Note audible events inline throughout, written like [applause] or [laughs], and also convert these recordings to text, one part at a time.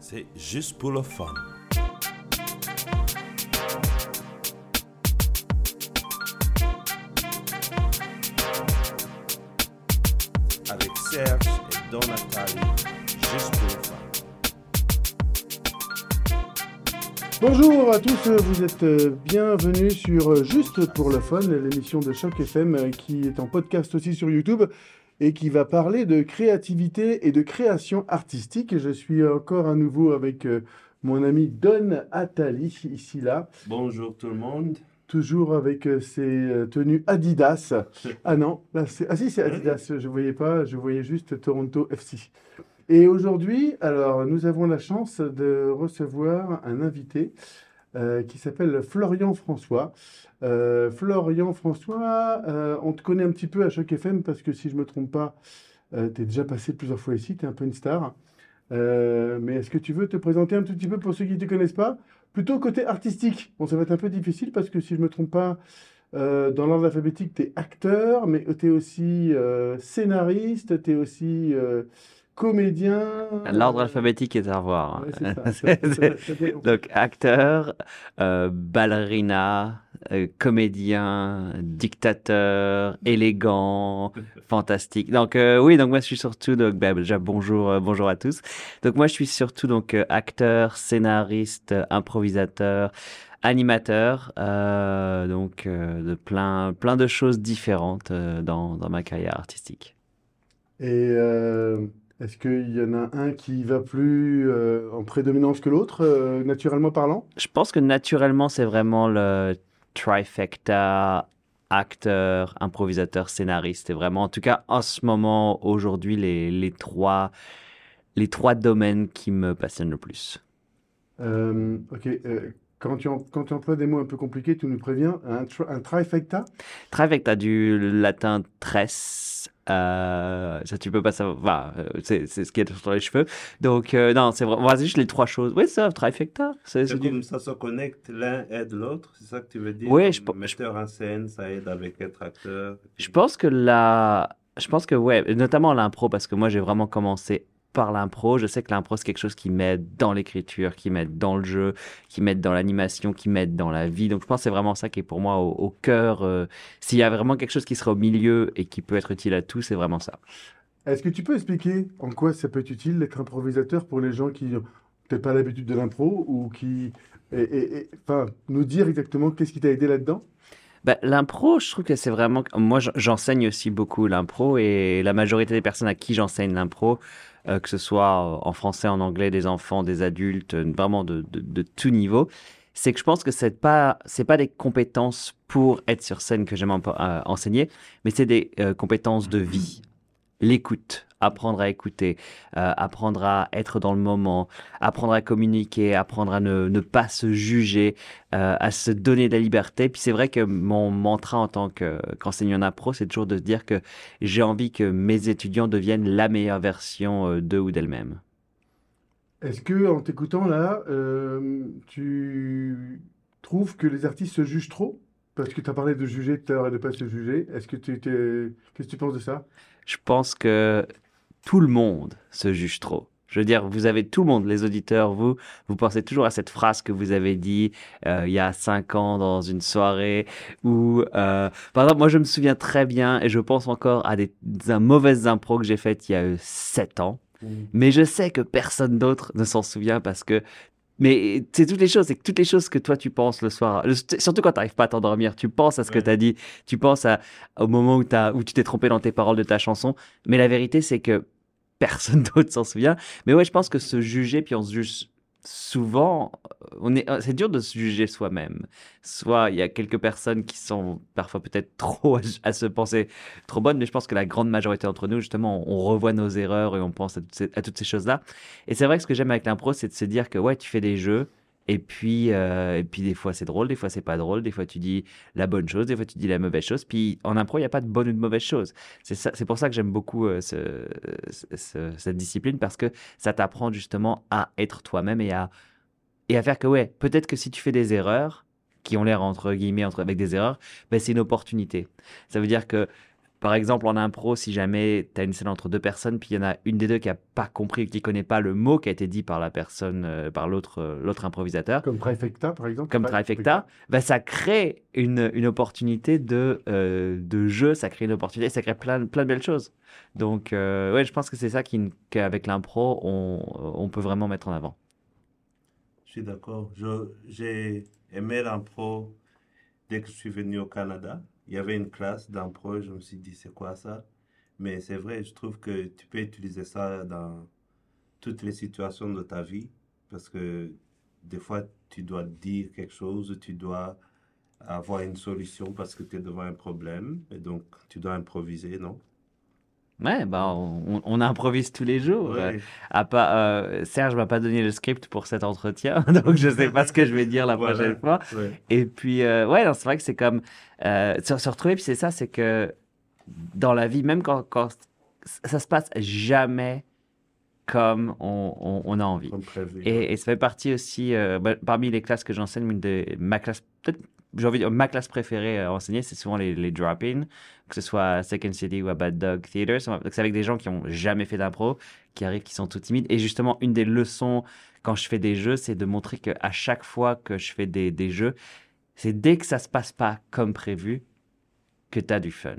C'est juste pour le fun. Avec Serge et juste pour le fun. Bonjour à tous, vous êtes euh, bienvenus sur euh, Juste pour le Fun, l'émission de Choc FM euh, qui est en podcast aussi sur YouTube et qui va parler de créativité et de création artistique. Je suis encore à nouveau avec mon ami Don Attali, ici là, Bonjour tout le monde. toujours avec ses tenues Adidas. [laughs] Ah non, là c'est ah si c'est Adidas, je voyais pas, je voyais juste Toronto FC. Et aujourd'hui, alors nous avons la chance de recevoir un invité euh, qui s'appelle Florian François. Euh, Florian François, euh, on te connaît un petit peu à Choc FM parce que si je me trompe pas, tu es déjà passé plusieurs fois ici, tu es un peu une star. Mais est-ce que tu veux te présenter un tout petit peu pour ceux qui ne te connaissent pas? Plutôt côté artistique. Bon, ça va être un peu difficile parce que si je me trompe pas, dans l'ordre alphabétique, tu es acteur, mais tu es aussi scénariste, tu es aussi comédien. L'ordre alphabétique est à revoir. Ouais, ça. [laughs] Ça- ça- Donc, acteur, euh, ballerina, euh, comédien, dictateur, élégant, fantastique. Donc, euh, oui, donc moi, je suis surtout, donc, bah, déjà, bonjour, bonjour à tous. Donc, moi, je suis surtout, donc, acteur, scénariste, improvisateur, animateur, euh, donc, euh, de plein, plein de choses différentes euh, dans, dans ma carrière artistique. Et est-ce qu'il y en a un qui va plus euh, en prédominance que l'autre, euh, naturellement parlant? Je pense que naturellement, c'est vraiment le trifecta acteur, improvisateur, scénariste. C'est vraiment, en tout cas, en ce moment, aujourd'hui, les, les, trois, les trois domaines qui me passionnent le plus. Euh, ok. quand tu, quand tu emploies des mots un peu compliqués, tu nous préviens. Un, un trifecta? Trifecta du latin tres. Euh, ça, tu peux pas savoir. Euh, c'est c'est ce qui est sur les cheveux. Donc, euh, non, c'est vraiment. Vas-y, juste les trois choses. Oui, ça, trifecta. C'est c'est C'est du- comme ça se connecte, l'un aide l'autre, c'est ça que tu veux dire? Oui, je Comme pe- je- Metteur en scène, ça aide avec être acteur. Je pense que la... Je pense que, ouais, notamment l'impro, parce que moi, j'ai vraiment commencé par l'impro. Je sais que l'impro, c'est quelque chose qui m'aide dans l'écriture, qui m'aide dans le jeu, qui m'aide dans l'animation, qui m'aide dans la vie. Donc, je pense que c'est vraiment ça qui est pour moi au, au cœur. euh, S'il y a vraiment quelque chose qui serait au milieu et qui peut être utile à tous, c'est vraiment ça. Est-ce que tu peux expliquer en quoi ça peut être utile d'être improvisateur pour les gens qui n'ont peut-être pas l'habitude de l'impro ou qui... et- et- et- Enfin, nous dire exactement qu'est-ce qui t'a aidé là-dedans? Bah, l'impro, je trouve que c'est vraiment. Moi, j'enseigne aussi beaucoup l'impro et la majorité des personnes à qui j'enseigne l'impro, euh, que ce soit euh, en français, en anglais, des enfants, des adultes, euh, vraiment de, de, de tout niveau, c'est que je pense que c'est pas c'est pas des compétences pour être sur scène que j'aime enseigner, mais c'est des euh, compétences de vie. L'écoute, apprendre à écouter, euh, apprendre à être dans le moment, apprendre à communiquer, apprendre à ne, ne pas se juger, euh, à se donner de la liberté. Puis c'est vrai que mon mantra en tant que- qu'enseignant d'impro, c'est toujours de se dire que j'ai envie que mes étudiants deviennent la meilleure version euh, d'eux ou d'elles-mêmes. Est-ce que en t'écoutant là, tu trouves que les artistes se jugent trop? Parce que tu as parlé de juger tout à l'heure et de pas se juger. Est-ce que tu t'es... Qu'est-ce que tu penses de ça? Je pense que tout le monde se juge trop. Je veux dire, vous avez tout le monde, les auditeurs, vous, vous pensez toujours à cette phrase que vous avez dit euh, il y a cinq ans dans une soirée où, euh, par exemple, moi je me souviens très bien et je pense encore à des, des mauvaises impros que j'ai faites il y a euh, sept ans. Mais je sais que personne d'autre ne s'en souvient parce que. Mais c'est toutes les choses, c'est que toutes les choses que toi tu penses le soir, le- surtout quand tu n'arrives pas à t'endormir, tu penses à ce que tu as dit, tu penses à, au moment où, t'as- où tu t'es trompé dans tes paroles de ta chanson. Mais la vérité, c'est que personne [laughs] d'autre s'en souvient. Mais ouais, je pense que se juger, puis on se juge souvent, euh, on est, c'est dur de se juger soi-même. Soit il y a quelques personnes qui sont parfois peut-être [laughs] trop à, se penser trop bonnes, mais je pense que la grande majorité d'entre nous, justement, on, revoit nos erreurs et on pense à toutes ces, ces choses-là. Et c'est vrai que ce que j'aime avec l'impro, c'est de se dire que ouais, tu fais des jeux. Et puis, euh, et puis des fois c'est drôle, des fois c'est pas drôle, des fois tu dis la bonne chose, des fois tu dis la mauvaise chose. Puis en impro, il n'y a pas de bonne ou de mauvaise chose. C'est pour ça que j'aime beaucoup euh, ce- ce- ce- cette discipline parce que ça t'apprend justement à être toi-même et à et à faire que ouais, peut-être que si tu fais des erreurs qui ont l'air entre guillemets entre avec des erreurs, ben c'est une opportunité. Ça veut dire que par exemple, en impro, si jamais tu as une scène entre deux personnes, puis il y en a une des deux qui a pas compris, qui connaît pas le mot qui a été dit par la personne, euh, par l'autre, euh, l'autre improvisateur, Comme Trifecta, par exemple. comme Trifecta, bah, ça crée une, une opportunité de, euh, de jeu, ça crée une opportunité, ça crée plein, plein de belles choses. Donc, euh, ouais, je pense que c'est ça qui, qu'avec l'impro, on, on peut vraiment mettre en avant. Je suis d'accord. Je- J'ai aimé l'impro dès que je suis venu au Canada. Il y avait une classe d'impro, je me suis dit, c'est quoi ça? Mais c'est vrai, je trouve que tu peux utiliser ça dans toutes les situations de ta vie parce que des fois, tu dois dire quelque chose, tu dois avoir une solution parce que tu es devant un problème et donc tu dois improviser, non? Ouais, bah, on, on improvise tous les jours. Ouais. À pas, euh, Serge m'a pas donné le script pour cet entretien, [laughs] donc je sais pas ce que je vais dire la Voilà. prochaine fois. Ouais. Et puis, euh, ouais, c'est vrai que c'est comme euh, se, se retrouver, puis c'est ça, c'est que dans la vie, même quand, quand ça se passe jamais comme on, on- on a envie. Prévu. Et, et ça fait partie aussi, euh, bah, parmi les classes que j'enseigne, ma classe, peut-être, j'ai envie de dire, ma classe préférée à enseigner, c'est souvent les, les drop-in, que ce soit à Second City ou à Bad Dog Theater. C'est donc c'est avec des gens qui ont jamais fait d'impro, qui arrivent, qui sont tout timides. Et justement, une des leçons quand je fais des jeux, c'est de montrer qu'à chaque fois que je fais des, des jeux, c'est dès que ça se passe pas comme prévu que tu as du fun.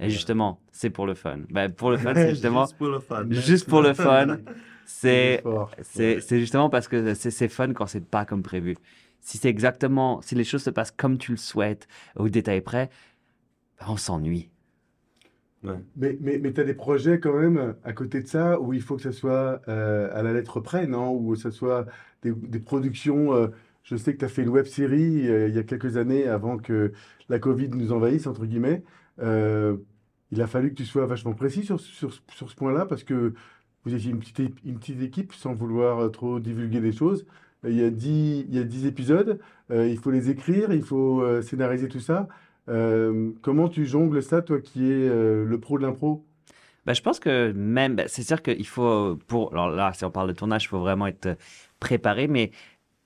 Et justement, c'est pour le fun. Ben, pour le fun, c'est [laughs] justement, Juste pour le fun. juste pour le fun, [laughs] c'est c'est c'est justement parce que c'est c'est fun quand c'est pas comme prévu. Si c'est exactement, si les choses se passent comme tu le souhaites, au détail près, ben, on s'ennuie. Ouais. Mais, mais, mais tu as des projets quand même à côté de ça où il faut que ça soit euh, à la lettre près, non? Ou ça soit des, des productions. euh, je sais que tu as fait une web série euh, il y a quelques années avant que la Covid nous envahisse, entre guillemets. Euh, il a fallu que tu sois vachement précis sur, sur, sur ce point-là parce que vous étiez une petite, une petite équipe sans vouloir euh, trop divulguer des choses. Euh, Il y a 10, il y a 10 épisodes, euh, il faut les écrire, il faut euh, scénariser tout ça. Comment tu jongles ça, toi qui es le pro de l'impro? Ben, je pense que même, ben, c'est sûr qu'il faut, pour, alors là, si on parle de tournage, il faut vraiment être préparé, mais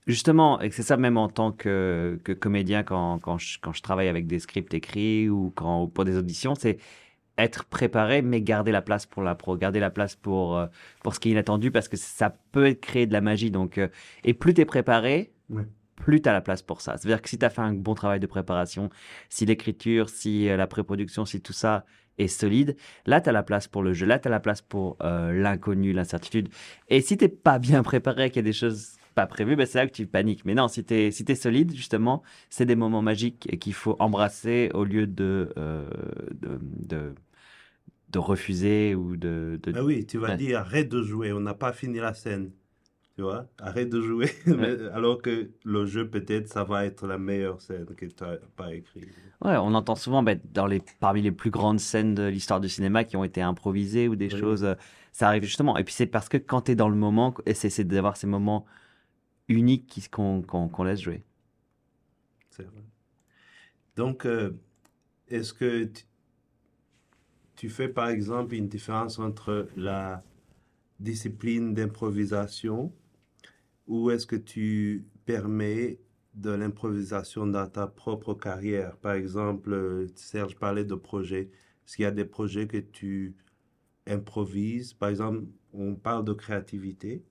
justement, et c'est ça même en tant que, comédien, quand, quand, je, quand je travaille avec des scripts écrits ou quand, pour des auditions, c'est être préparé, mais garder la place pour l'impro, garder la place pour, euh, pour ce qui est inattendu, parce que ça peut créer de la magie. Donc, euh, et plus tu es préparé, Ouais. plus tu as la place pour ça. C'est-à-dire que si tu as fait un bon travail de préparation, si l'écriture, si euh, la pré-production, si tout ça est solide, là, tu as la place pour le jeu, là, tu as la place pour euh, l'inconnu, l'incertitude. Et si t'es pas bien préparé, qu'il y a des choses pas prévues, ben c'est là que tu paniques. Mais non, si tu es, si t'es solide, justement, c'est des moments magiques et qu'il faut embrasser au lieu de, euh, de, de, de refuser ou de... de- Ah oui, tu vas dire arrête de jouer, on n'a pas fini la scène. Tu vois, arrête de jouer. [laughs] Alors que le jeu, peut-être, ça va être la meilleure scène que tu n'as pas écrite. Ouais, on entend souvent ben, dans les, parmi les plus grandes scènes de l'histoire du cinéma qui ont été improvisées ou des Oui. choses. euh, ça arrive justement. Et puis c'est parce que quand tu es dans le moment, et c'est d'avoir ces moments uniques qui- qu'on qu'on laisse jouer. C'est vrai. Donc, euh, est-ce que tu, fais par exemple une différence entre la discipline d'improvisation ou est-ce que tu permets de l'improvisation dans ta propre carrière? Par exemple, Serge parlait de projets. Est-ce qu'il y a des projets que tu improvises? Par exemple, on parle de créativité.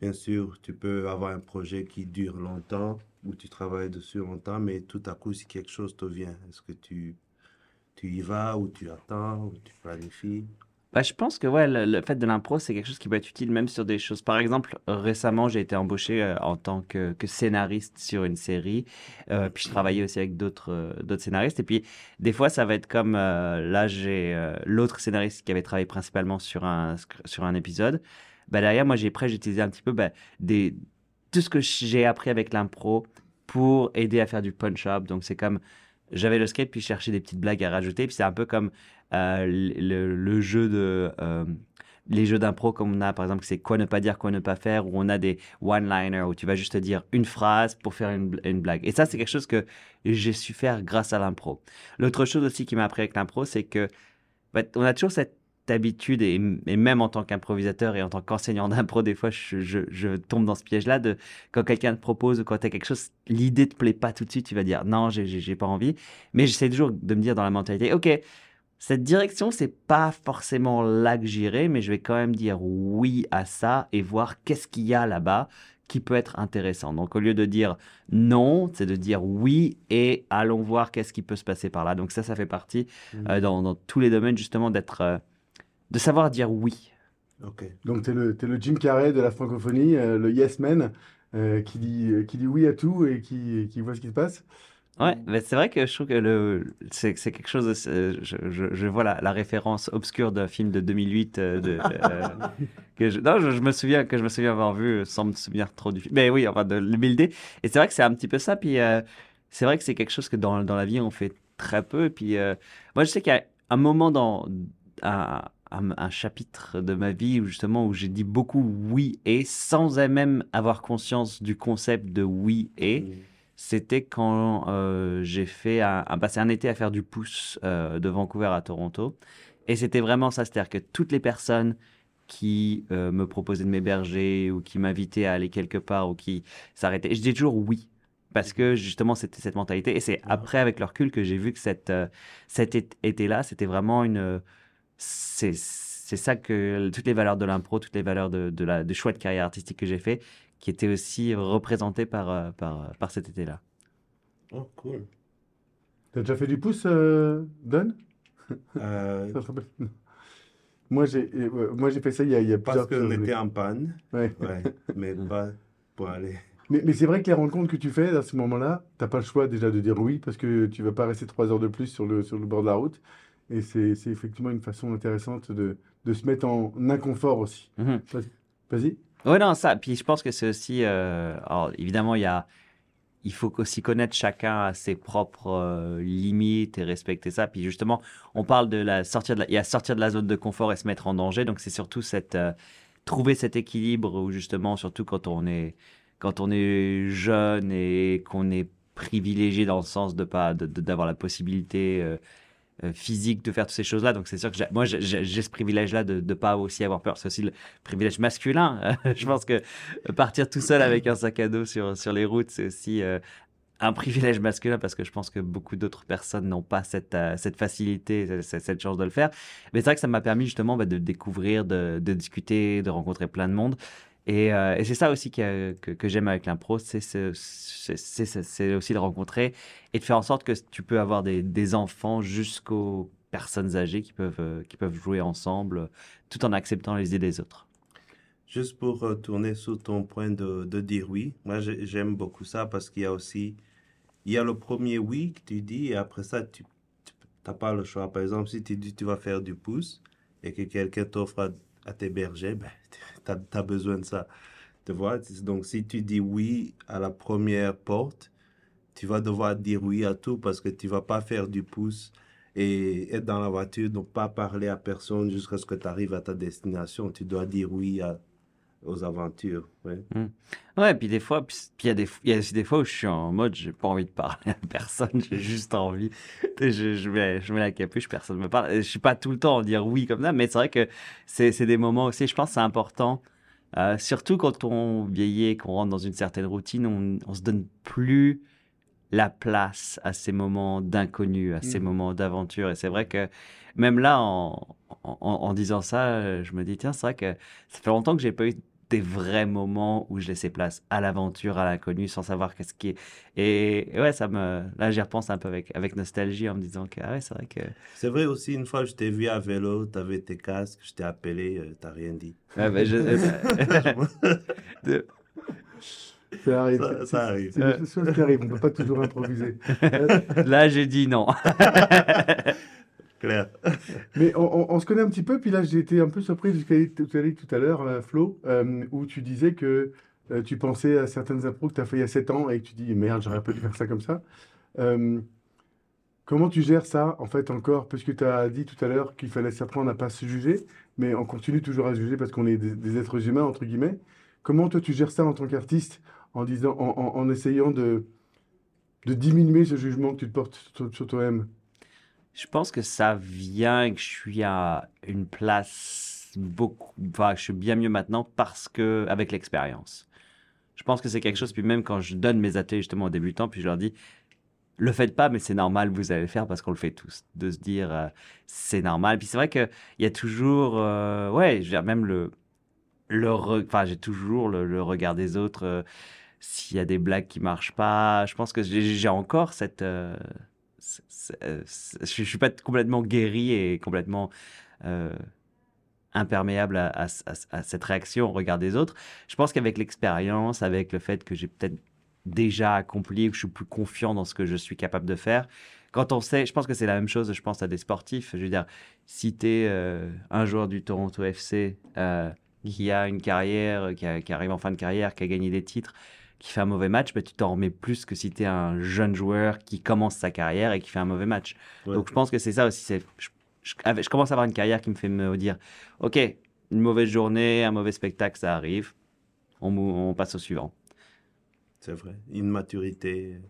Bien sûr, tu peux avoir un projet qui dure longtemps, où tu travailles dessus longtemps, mais tout à coup, si quelque chose te vient, est-ce que tu, tu y vas ou tu attends ou tu planifies? Bah, je pense que ouais, le, fait de l'impro, c'est quelque chose qui peut être utile même sur des choses. Par exemple, récemment, j'ai été embauché euh, en tant que, scénariste sur une série. Euh, puis je travaillais aussi avec d'autres euh, scénaristes. Et puis, des fois, ça va être comme euh, là, j'ai l'autre scénariste qui avait travaillé principalement sur un, sur un épisode. Bah, derrière, moi, j'ai prêt, j'ai utilisé un petit peu bah, des, tout ce que j'ai appris avec l'impro pour aider à faire du punch-up. Donc, c'est comme j'avais le script, puis je cherchais des petites blagues à rajouter. Puis c'est un peu comme euh, le, le jeu de. euh, les jeux d'impro comme on a, par exemple, c'est quoi ne pas dire, quoi ne pas faire, où on a des one-liners, où tu vas juste dire une phrase pour faire une, une blague. Et ça, c'est quelque chose que j'ai su faire grâce à l'impro. L'autre chose aussi qui m'a appris avec l'impro, c'est que bah, on a toujours cette habitude, et, et même en tant qu'improvisateur et en tant qu'enseignant d'impro, des fois, je, je- je tombe dans ce piège-là de quand quelqu'un te propose ou quand tu as quelque chose, l'idée te plaît pas tout de suite, tu vas dire non, j'ai- pas envie. Mais j'essaie toujours de me dire dans la mentalité, ok, cette direction, c'est pas forcément là que j'irai, mais je vais quand même dire oui à ça et voir qu'est-ce qu'il y a là-bas qui peut être intéressant. Donc au lieu de dire non, c'est de dire oui et allons voir qu'est-ce qui peut se passer par là. Donc ça, ça fait partie Mhm. euh, dans, dans tous les domaines justement d'être, euh, de savoir dire oui. Ok. Donc, tu es le, t'es le Jim Carrey de la francophonie, euh, le yes man, euh, qui dit, euh, qui dit oui à tout et qui, qui voit ce qui se passe. Ouais, mais c'est vrai que je trouve que le, c'est, c'est quelque chose. de- je, je, je vois la, la référence obscure d'un film de 2008 euh, de, euh, [laughs] que je, non, je, je me souviens que je me souviens avoir vu sans me souvenir trop du film. Mais oui, enfin de l'humilité. Et c'est vrai que c'est un petit peu ça. Puis euh, c'est vrai que c'est quelque chose que dans, dans la vie on fait très peu. Puis moi je sais qu'il y a un moment dans un, un chapitre de ma vie où justement où j'ai dit beaucoup oui et sans même avoir conscience du concept de oui et Mhm. c'était quand euh, j'ai fait un, un- passé un été à faire du pouce euh, de Vancouver à Toronto. Et c'était vraiment ça, c'est-à-dire que toutes les personnes qui euh, me proposaient de m'héberger ou qui m'invitaient à aller quelque part ou qui s'arrêtaient, je disais toujours oui. Parce que justement, c'était cette mentalité. Et c'est après, avec le recul, que j'ai vu que cette, euh, cet été-là, c'était vraiment une. C'est ça que toutes les valeurs de l'impro, toutes les valeurs de, de la, du choix de carrière artistique que j'ai fait, qui étaient aussi représentées par, euh, par, par cet été-là. Oh, cool. T'as déjà fait du pouce, euh, Don? Euh, [laughs] Ça te rappelle? Non. Moi, j'ai euh, moi, j'ai fait ça il y a, il y a parce qu'on était en panne, Ouais. ouais, mais [laughs] pas pour aller. Mais, mais c'est vrai que les rencontres que tu fais à ce moment-là, t'as pas le choix déjà de dire oui parce que tu vas pas rester trois heures de plus sur le, sur le bord de la route. Et c'est effectivement une façon intéressante de, de se mettre en inconfort aussi. Mhm. Vas-y. Oui, non, ça. Puis je pense que c'est aussi. euh, alors, évidemment, il y a. Il faut aussi connaître chacun à ses propres euh, limites et respecter ça. Puis justement, on parle de la sortir de la, il y a sortir de la zone de confort et se mettre en danger. Donc c'est surtout cette euh, trouver cet équilibre où justement, surtout quand on est quand on est jeune et qu'on est privilégié dans le sens de pas de- de- d'avoir la possibilité physique de faire toutes ces choses-là. Donc c'est sûr que moi j'ai- ce privilège-là de ne pas aussi avoir peur. C'est aussi le privilège masculin. [laughs] Je pense que partir tout seul avec un sac à dos sur, sur les routes, c'est aussi euh, un privilège masculin parce que je pense que beaucoup d'autres personnes n'ont pas cette, euh, cette facilité, cette, chance de le faire. Mais c'est vrai que ça m'a permis justement bah, de découvrir, de discuter, de rencontrer plein de monde. Et, euh, et c'est ça aussi que, j'aime avec l'impro, c'est ce- c'est c'est- c'est- c'est aussi de rencontrer et de faire en sorte que tu peux avoir des, enfants jusqu'aux personnes âgées qui peuvent, euh, qui peuvent jouer ensemble tout en acceptant les idées des autres. Juste pour retourner sur ton point de, dire oui, moi j'ai- j'aime beaucoup ça parce qu'il y a aussi, il y a le premier oui que tu dis et après ça, tu n'as pas le choix. Par exemple, si tu dis tu vas faire du pouce et que quelqu'un t'offre à, t'héberger, ben, [laughs] tu as, besoin de ça. Tu vois? Donc si tu dis oui à la première porte, tu vas devoir dire oui à tout parce que tu vas pas faire du pouce et être dans la voiture, donc pas parler à personne jusqu'à ce que tu arrives à ta destination. Tu dois dire oui à, aux aventures. ouais. Ouais, puis des fois, puis il y a des, y a aussi des fois où je suis en mode, j'ai pas envie de parler à personne, [laughs] j'ai juste envie, je, je mets, je mets la capuche, personne me parle. Je suis pas tout le temps en dire oui comme ça, mais c'est vrai que c'est, des moments aussi, je pense que c'est important, euh, surtout quand on vieillit, qu'on rentre dans une certaine routine, on, on se donne plus la place à ces moments d'inconnu, à ces Mhm. moments d'aventure. Et c'est vrai que même là, en, en, en disant ça, euh, je me dis, tiens, c'est vrai que ça fait longtemps que j'ai pas eu des vrais moments où je laissais place à l'aventure, à l'inconnu, sans savoir qu'est-ce qui est. Et, et ouais, ça me. Là, j'y repense un peu avec, avec nostalgie en me disant que, ah ouais, c'est vrai que. C'est vrai aussi, une fois, je t'ai vu à vélo, tu avais tes casques, je t'ai appelé, euh, t'as rien dit. Ouais, ben, je- [laughs] [laughs] de- Ça arrive. Ça- ça arrive. C'est des choses qui arrivent. On ne peut pas toujours improviser. [laughs] Là, j'ai dit non. [laughs] Claire. Mais on, on- on se connaît un petit peu, puis là j'ai été un peu surpris de ce que tu as dit tout à l'heure, euh, Flo, euh, où tu disais que euh, tu pensais à certaines impros que tu as fait il y a 7 ans et que tu dis merde, j'aurais pas dû faire ça comme ça. Euh, comment tu gères ça en fait encore? Parce que tu as dit tout à l'heure qu'il fallait s'apprendre à pas se juger, mais on continue toujours à se juger parce qu'on est des, des êtres humains, entre guillemets. Comment toi tu gères ça en tant qu'artiste? En, disant, en, en- essayant de, de diminuer ce jugement que tu te portes sur, toi-même Je pense que ça vient que je suis à une place beaucoup. Enfin, je suis bien mieux maintenant parce que, avec l'expérience. Je pense que c'est quelque chose, puis même quand je donne mes ateliers justement aux débutants, puis je leur dis le faites pas, mais c'est normal, vous allez le faire parce qu'on le fait tous. De se dire, euh, c'est normal. Puis c'est vrai qu'il y a toujours, euh, ouais, je veux dire, même le, le enfin, j'ai toujours le, regard des autres. euh, S'il y a des blagues qui marchent pas, je pense que j'ai encore cette, euh, c- euh, je, suis pas complètement guéri et complètement euh, imperméable à, cette réaction au regard des autres. Je pense qu'avec l'expérience, avec le fait que j'ai peut-être déjà accompli, que je suis plus confiant dans ce que je suis capable de faire. Quand on sait, je pense que c'est la même chose, je pense à des sportifs. Je veux dire, si tu es un joueur du Toronto FC qui a une carrière, qui, a- qui arrive en fin de carrière, qui a gagné des titres, qui fait un mauvais match, ben, tu t'en remets plus que si tu es un jeune joueur qui commence sa carrière et qui fait un mauvais match. Ouais. Donc je pense que c'est ça aussi. c'est- Je, je- avec- je commence à avoir une carrière qui me fait me dire, OK, une mauvaise journée, un mauvais spectacle, ça arrive. On passe au suivant. C'est vrai. Une maturité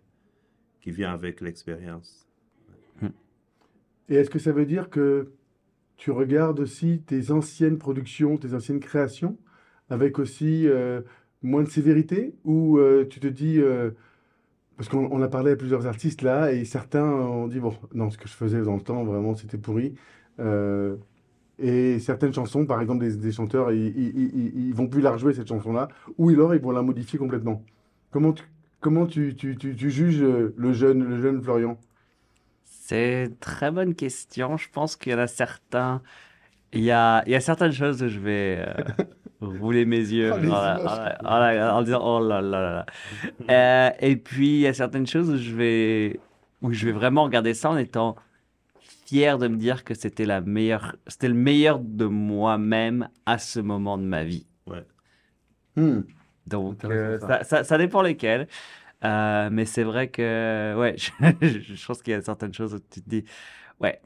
qui vient avec l'expérience. Et est-ce que ça veut dire que tu regardes aussi tes anciennes productions, tes anciennes créations, avec aussi euh, moins de sévérité? Ou euh, tu te dis, euh, parce qu'on on a parlé à plusieurs artistes là, et certains ont dit, bon, non, ce que je faisais dans le temps, vraiment, c'était pourri. Et certaines chansons, par exemple, des, chanteurs, ils, ils, ils- vont plus la rejouer, cette chanson-là, ou alors ils vont la modifier complètement. Comment tu, comment tu, tu, tu, tu juges le jeune, le jeune Florian? C'est une très bonne question. Je pense qu'il y en a certains. Il y a, il y a certaines choses où je vais euh, [laughs] rouler mes yeux Oh, en, disant oh là là là là. [laughs] Euh, et puis il y a certaines choses où je vais, où je vais vraiment regarder ça en étant fier de me dire que c'était la meilleure, c'était le meilleur de moi-même à ce moment de ma vie. Hmm. Donc, euh, ça. ça, ça, ça dépend lesquels. Euh, mais c'est vrai que, ouais, [laughs] je, je pense qu'il y a certaines choses où tu te dis, ouais,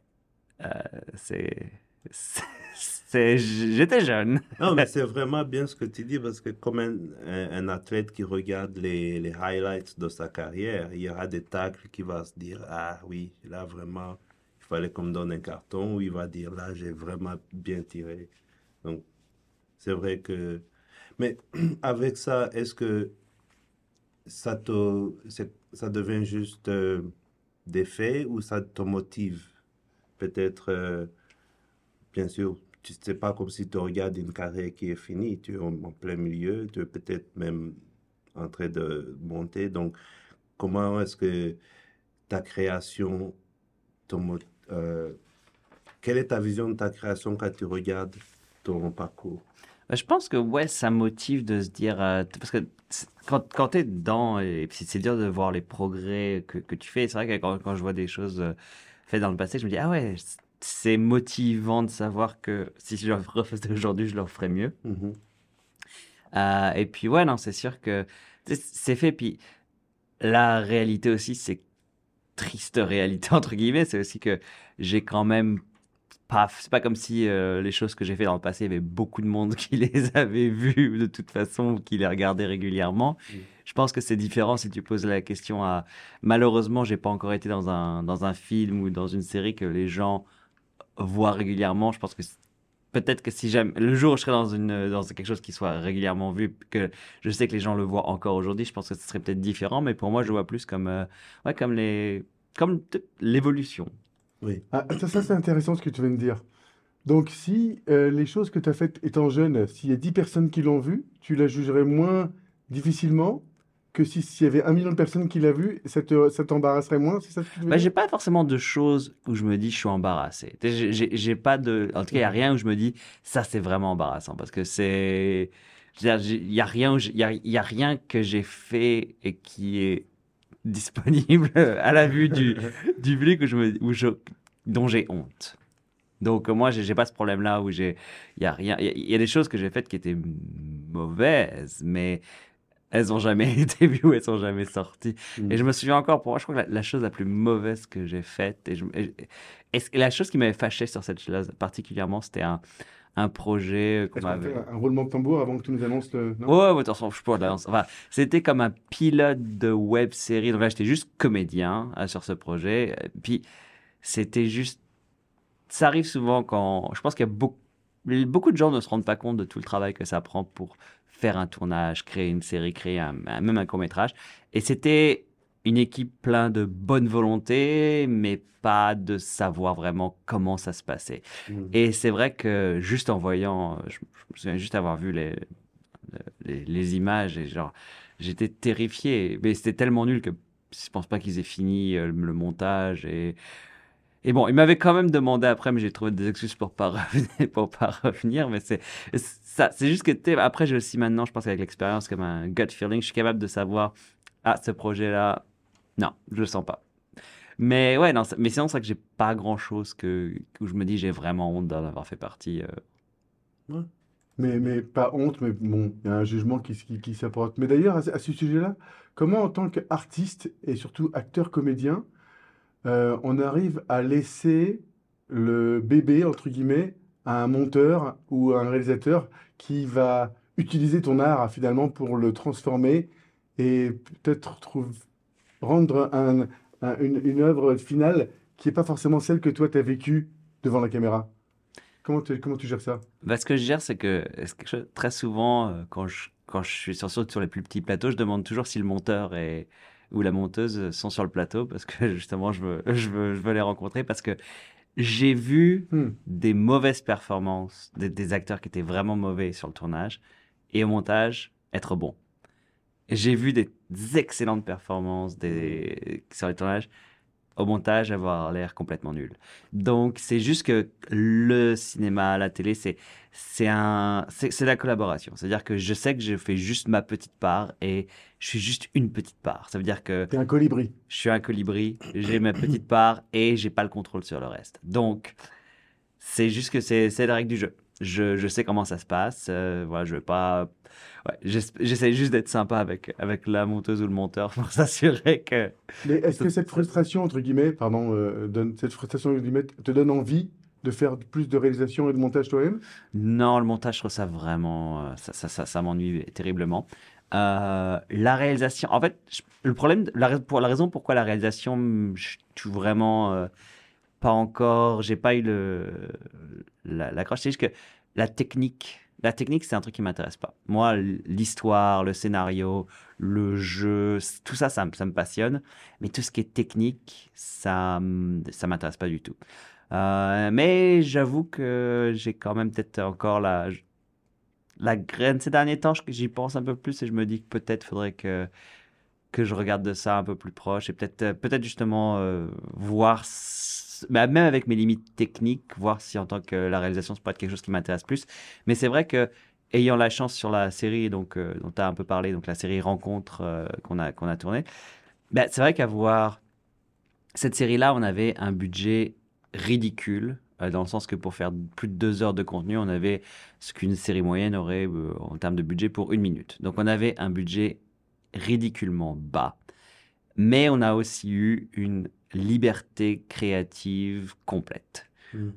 euh, c'est, [laughs] j'étais jeune. Non, mais [laughs] c'est vraiment bien ce que tu dis parce que comme un, un- un athlète qui regarde les, les highlights de sa carrière, il y aura des tacles qui va se dire, ah oui, là vraiment, il fallait qu'on me donne un carton, ou il va dire, là, j'ai vraiment bien tiré. Donc, c'est vrai que... Mais [clears throat] avec ça, est-ce que ça te, ça devient juste euh, des faits ou ça te motive? Peut-être, euh, bien sûr, tu sais pas comme si tu regardes une carrière qui est finie, tu es en, plein milieu, tu es peut-être même en train de monter. Donc, comment est-ce que ta création, ton, euh, quelle est ta vision de ta création quand tu regardes ton parcours? Bah, Je pense que, ouais, ça motive de se dire, euh, parce que quand, quand tu es dedans, et puis c'est dur de voir les progrès que, que tu fais. C'est vrai que quand, quand je vois des choses euh, faites dans le passé, je me dis, ah ouais, c'est motivant de savoir que si je le refaisais aujourd'hui, je le ferais mieux. Mhm. Euh, et puis, ouais, non, c'est sûr que c'est fait. Puis la réalité aussi, c'est triste réalité, [laughs] entre guillemets, c'est aussi que j'ai quand même pas. C'est pas comme si euh, les choses que j'ai fait dans le passé, il y avait beaucoup de monde [laughs] qui les avait vues de toute façon, qui les regardait régulièrement. Mm. Je pense que c'est différent si tu poses la question à. Malheureusement, j'ai pas encore été dans un, dans un film ou dans une série que les gens voient régulièrement. Je pense que peut-être que si jamais le jour où je serai dans une dans quelque chose qui soit régulièrement vu que je sais que les gens le voient encore aujourd'hui je pense que ce serait peut-être différent mais pour moi je vois plus comme euh, ouais comme les comme l'évolution Oui. Ah, ça, ça, c'est intéressant ce que tu viens de dire. Donc, si euh, les choses que tu as faites étant jeune, s'il y a 10 personnes qui l'ont vu, tu la jugerais moins difficilement que si s'il y avait un million de personnes qui l'a vu, ça te, ça t'embarrasserait moins, c'est ça ce que tu veux bah, dire? j'ai pas forcément de choses où je me dis je suis embarrassé Tu sais, j'ai- j'ai j'ai pas de en tout cas il y a rien où je me dis ça c'est vraiment embarrassant parce que c'est il y a rien où j'ai- il y a, il y a rien que j'ai fait et qui est disponible [laughs] à la vue du du public où je me, où je, dont j'ai honte. Donc moi, j'ai j'ai pas ce problème-là où j'ai, il y a rien, il y a- il y, a des choses que j'ai faites qui étaient mauvaises, mais elles ont jamais [laughs] été vues, ou elles sont jamais sorties. Mm. Et je me souviens encore, pour moi, je crois que la, la chose la plus mauvaise que j'ai faite, et, je- et- et ce- et la chose qui m'avait fâché sur cette chose particulièrement, c'était un, un projet qu'on Est-ce qu'on m'avait... fait un roulement de tambour avant que tu nous annonces le. non? Ouais, ouais, attention, je peux la Enfin, c'était comme un pilote de web série. Donc là, j'étais juste comédien euh, sur ce projet. Euh, Puis, c'était juste. Ça arrive souvent quand. Je pense qu'il y a beaucoup. Beaucoup de gens ne se rendent pas compte de tout le travail que ça prend pour faire un tournage, créer une série, créer un, un- même un court-métrage. Et c'était une équipe plein de bonne volonté, mais pas de savoir vraiment comment ça se passait. Mm. Et c'est vrai que juste en voyant, je, je me souviens juste avoir vu les, les, les images et genre, j'étais terrifié. Mais c'était tellement nul que je pense pas qu'ils aient fini euh, le montage et et bon, il m'avait quand même demandé après, mais j'ai trouvé des excuses pour pas [laughs] revenir, pour pas revenir. Mais c'est ça, c'est juste que après j'ai aussi maintenant, je pense qu'avec l'expérience, comme un gut feeling, je suis capable de savoir ah ce projet-là, non, je le sens pas. Mais ouais, non, mais sinon c'est vrai que j'ai pas grand-chose que où je me dis j'ai vraiment honte d'en avoir fait partie. euh. Mais, mais pas honte, mais bon, il y a un jugement qui, qui, s'apporte. Mais d'ailleurs, à, ce sujet-là, comment en tant qu'artiste et surtout acteur-comédien, euh, on arrive à laisser le bébé, entre guillemets, à un monteur ou à un réalisateur qui va utiliser ton art finalement pour le transformer et peut-être trouve, rendre un- un- une, une œuvre finale qui n'est pas forcément celle que toi tu as vécue devant la caméra. Comment tu, comment tu gères ça? Bah, ce que je gère, c'est que c'est quelque chose- très souvent, euh, quand je, quand je suis sur, sur les plus petits plateaux, je demande toujours si le monteur est, ou la monteuse sont sur le plateau parce que [laughs] justement, je veux, je veux, je veux les rencontrer parce que j'ai vu Hmm. des mauvaises performances, des, des acteurs qui étaient vraiment mauvais sur le tournage et au montage, être bon. J'ai vu des excellentes performances des, sur les tournages, au montage avoir l'air complètement nul. Donc, c'est juste que le cinéma, la télé, c'est c'est un c'est c'est la collaboration. C'est-à-dire que je sais que je fais juste ma petite part et je suis juste une petite part. Ça veut dire que T'es un colibri. je suis un colibri, j'ai ma petite part et j'ai pas le contrôle sur le reste. Donc, c'est juste que c'est la règle du jeu. Je, je sais comment ça se passe. euh, voilà, je vais pas. Ouais, j'es- j'essaie juste d'être sympa avec, avec la monteuse ou le monteur [laughs] pour s'assurer que. Mais est-ce que cette frustration, entre guillemets, pardon, euh, donne, cette frustration, entre guillemets, te donne envie de faire plus de réalisation et de montage toi-même? Non, le montage, je trouve ça vraiment. euh, Ça, ça, ça, ça m'ennuie terriblement. Euh, la réalisation. En fait, je- le problème, la, pour la raison pourquoi la réalisation, je suis vraiment pas encore. J'ai pas eu le la- l'accroche. C'est juste que la technique. La technique, c'est un truc qui m'intéresse pas. Moi, l'histoire, le scénario, le jeu, tout ça, ça, ça me passionne. Mais tout ce qui est technique, ça, ça m'intéresse pas du tout. Euh, mais j'avoue que j'ai quand même peut-être encore la, la graine ces derniers temps. J'y pense un peu plus et je me dis que peut-être faudrait que, que je regarde de ça un peu plus proche et peut-être euh, peut-être justement euh, voir, bah, même avec mes limites techniques, voir si en tant que la réalisation, c'est pas quelque chose qui m'intéresse plus. Mais c'est vrai que ayant la chance sur la série donc, euh, dont tu as un peu parlé, donc la série Rencontre euh, qu'on a, qu'on a tournée, bah, c'est vrai qu'avoir cette série-là, on avait un budget ridicule, euh, dans le sens que pour faire plus de deux heures de contenu, on avait ce qu'une série moyenne aurait en termes de budget pour une minute. Donc on avait un budget ridiculement bas, mais on a aussi eu une liberté créative complète. Mm.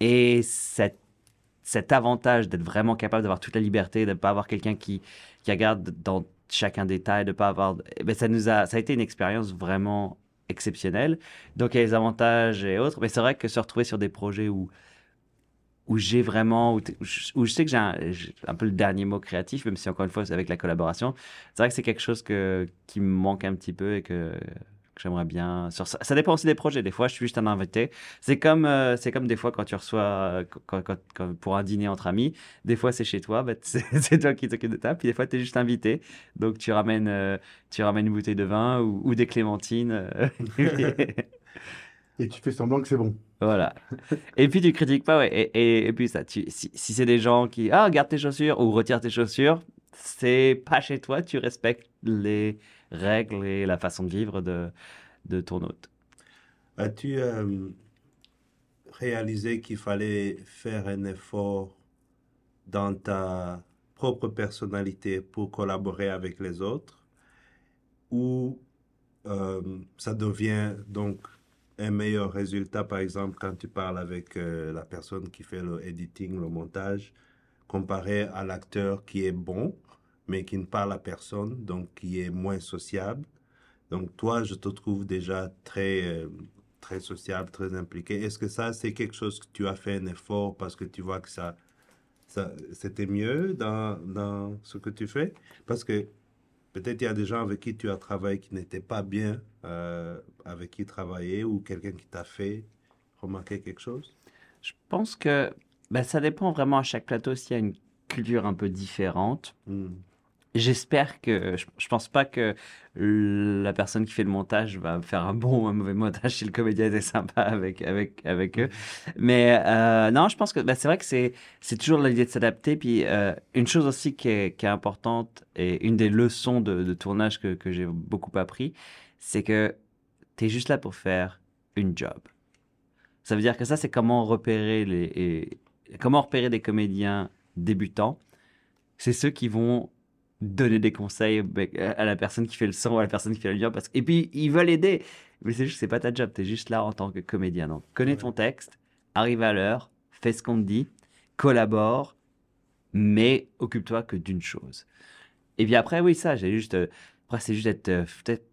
Et cet, cet avantage d'être vraiment capable d'avoir toute la liberté, de ne pas avoir quelqu'un qui, qui regarde dans chacun détail, de pas avoir... eh ben, ça, nous a, ça a été une expérience vraiment exceptionnelle. Donc il y a les avantages et autres, mais c'est vrai que se retrouver sur des projets où, où j'ai vraiment, où, je, sais que j'ai un, un peu le dernier mot créatif, même si encore une fois c'est avec la collaboration, c'est vrai que c'est quelque chose que, qui me manque un petit peu et que j'aimerais bien. Sur ça, ça dépend aussi des projets. Des fois, je suis juste un invité. C'est comme, euh, c'est comme des fois quand tu reçois euh, quand- quand- quand- pour un dîner entre amis. Des fois, c'est chez toi, bah, [laughs] c'est toi qui t'occupes de ça. Puis des fois, tu es juste invité. Donc, tu ramènes, euh, tu ramènes une bouteille de vin ou, ou des clémentines. euh, [laughs] Et tu fais semblant que c'est bon. voilà. Et puis, tu critiques pas, ouais. Et, et, et puis, ça, tu, si, si c'est des gens qui, ah, garde tes chaussures ou retire tes chaussures, c'est pas chez toi. Tu respectes les règles et la façon de vivre de, de ton hôte. As-tu euh, réalisé qu'il fallait faire un effort dans ta propre personnalité pour collaborer avec les autres? Ou euh, ça devient donc un meilleur résultat, par exemple, quand tu parles avec euh, la personne qui fait le editing, le montage, comparé à l'acteur qui est bon, mais qui ne parle à personne, donc qui est moins sociable. Donc toi, je te trouve déjà très, euh, très sociable, très impliqué. Est-ce que ça, c'est quelque chose que tu as fait un effort parce que tu vois que ça, ça c'était mieux dans, dans ce que tu fais? Parce que peut-être il y a des gens avec qui tu as travaillé qui n'étaient pas bien, euh, avec qui travailler, ou quelqu'un qui t'a fait remarquer quelque chose? Je pense que ben, ça dépend vraiment à chaque plateau s'il y a une culture un peu différente. Hmm. J'espère que. Je, je pense pas que la personne qui fait le montage va faire un bon ou un mauvais montage si le comédien était sympa avec, avec, avec eux. Mais euh, non, je pense que ben, c'est vrai que c'est, c'est toujours l'idée de s'adapter. Puis euh, une chose aussi qui est, qui est importante et une des leçons de, de tournage que, que j'ai beaucoup appris, c'est que tu es juste là pour faire une job. Ça veut dire que ça, c'est comment repérer les, et- comment repérer des comédiens débutants. C'est ceux qui vont donner des conseils ben, à la personne qui fait le son, à la personne qui fait la lumière. Parce... Et puis, ils veulent aider. Mais c'est juste, c'est pas ta job. Tu es juste là en tant que comédien. Donc, connais Ouais. ton texte, arrive à l'heure, fais ce qu'on te dit, collabore, mais occupe-toi que d'une chose. Et puis après, oui, ça, j'ai juste. euh, Après, c'est juste être, euh, peut-être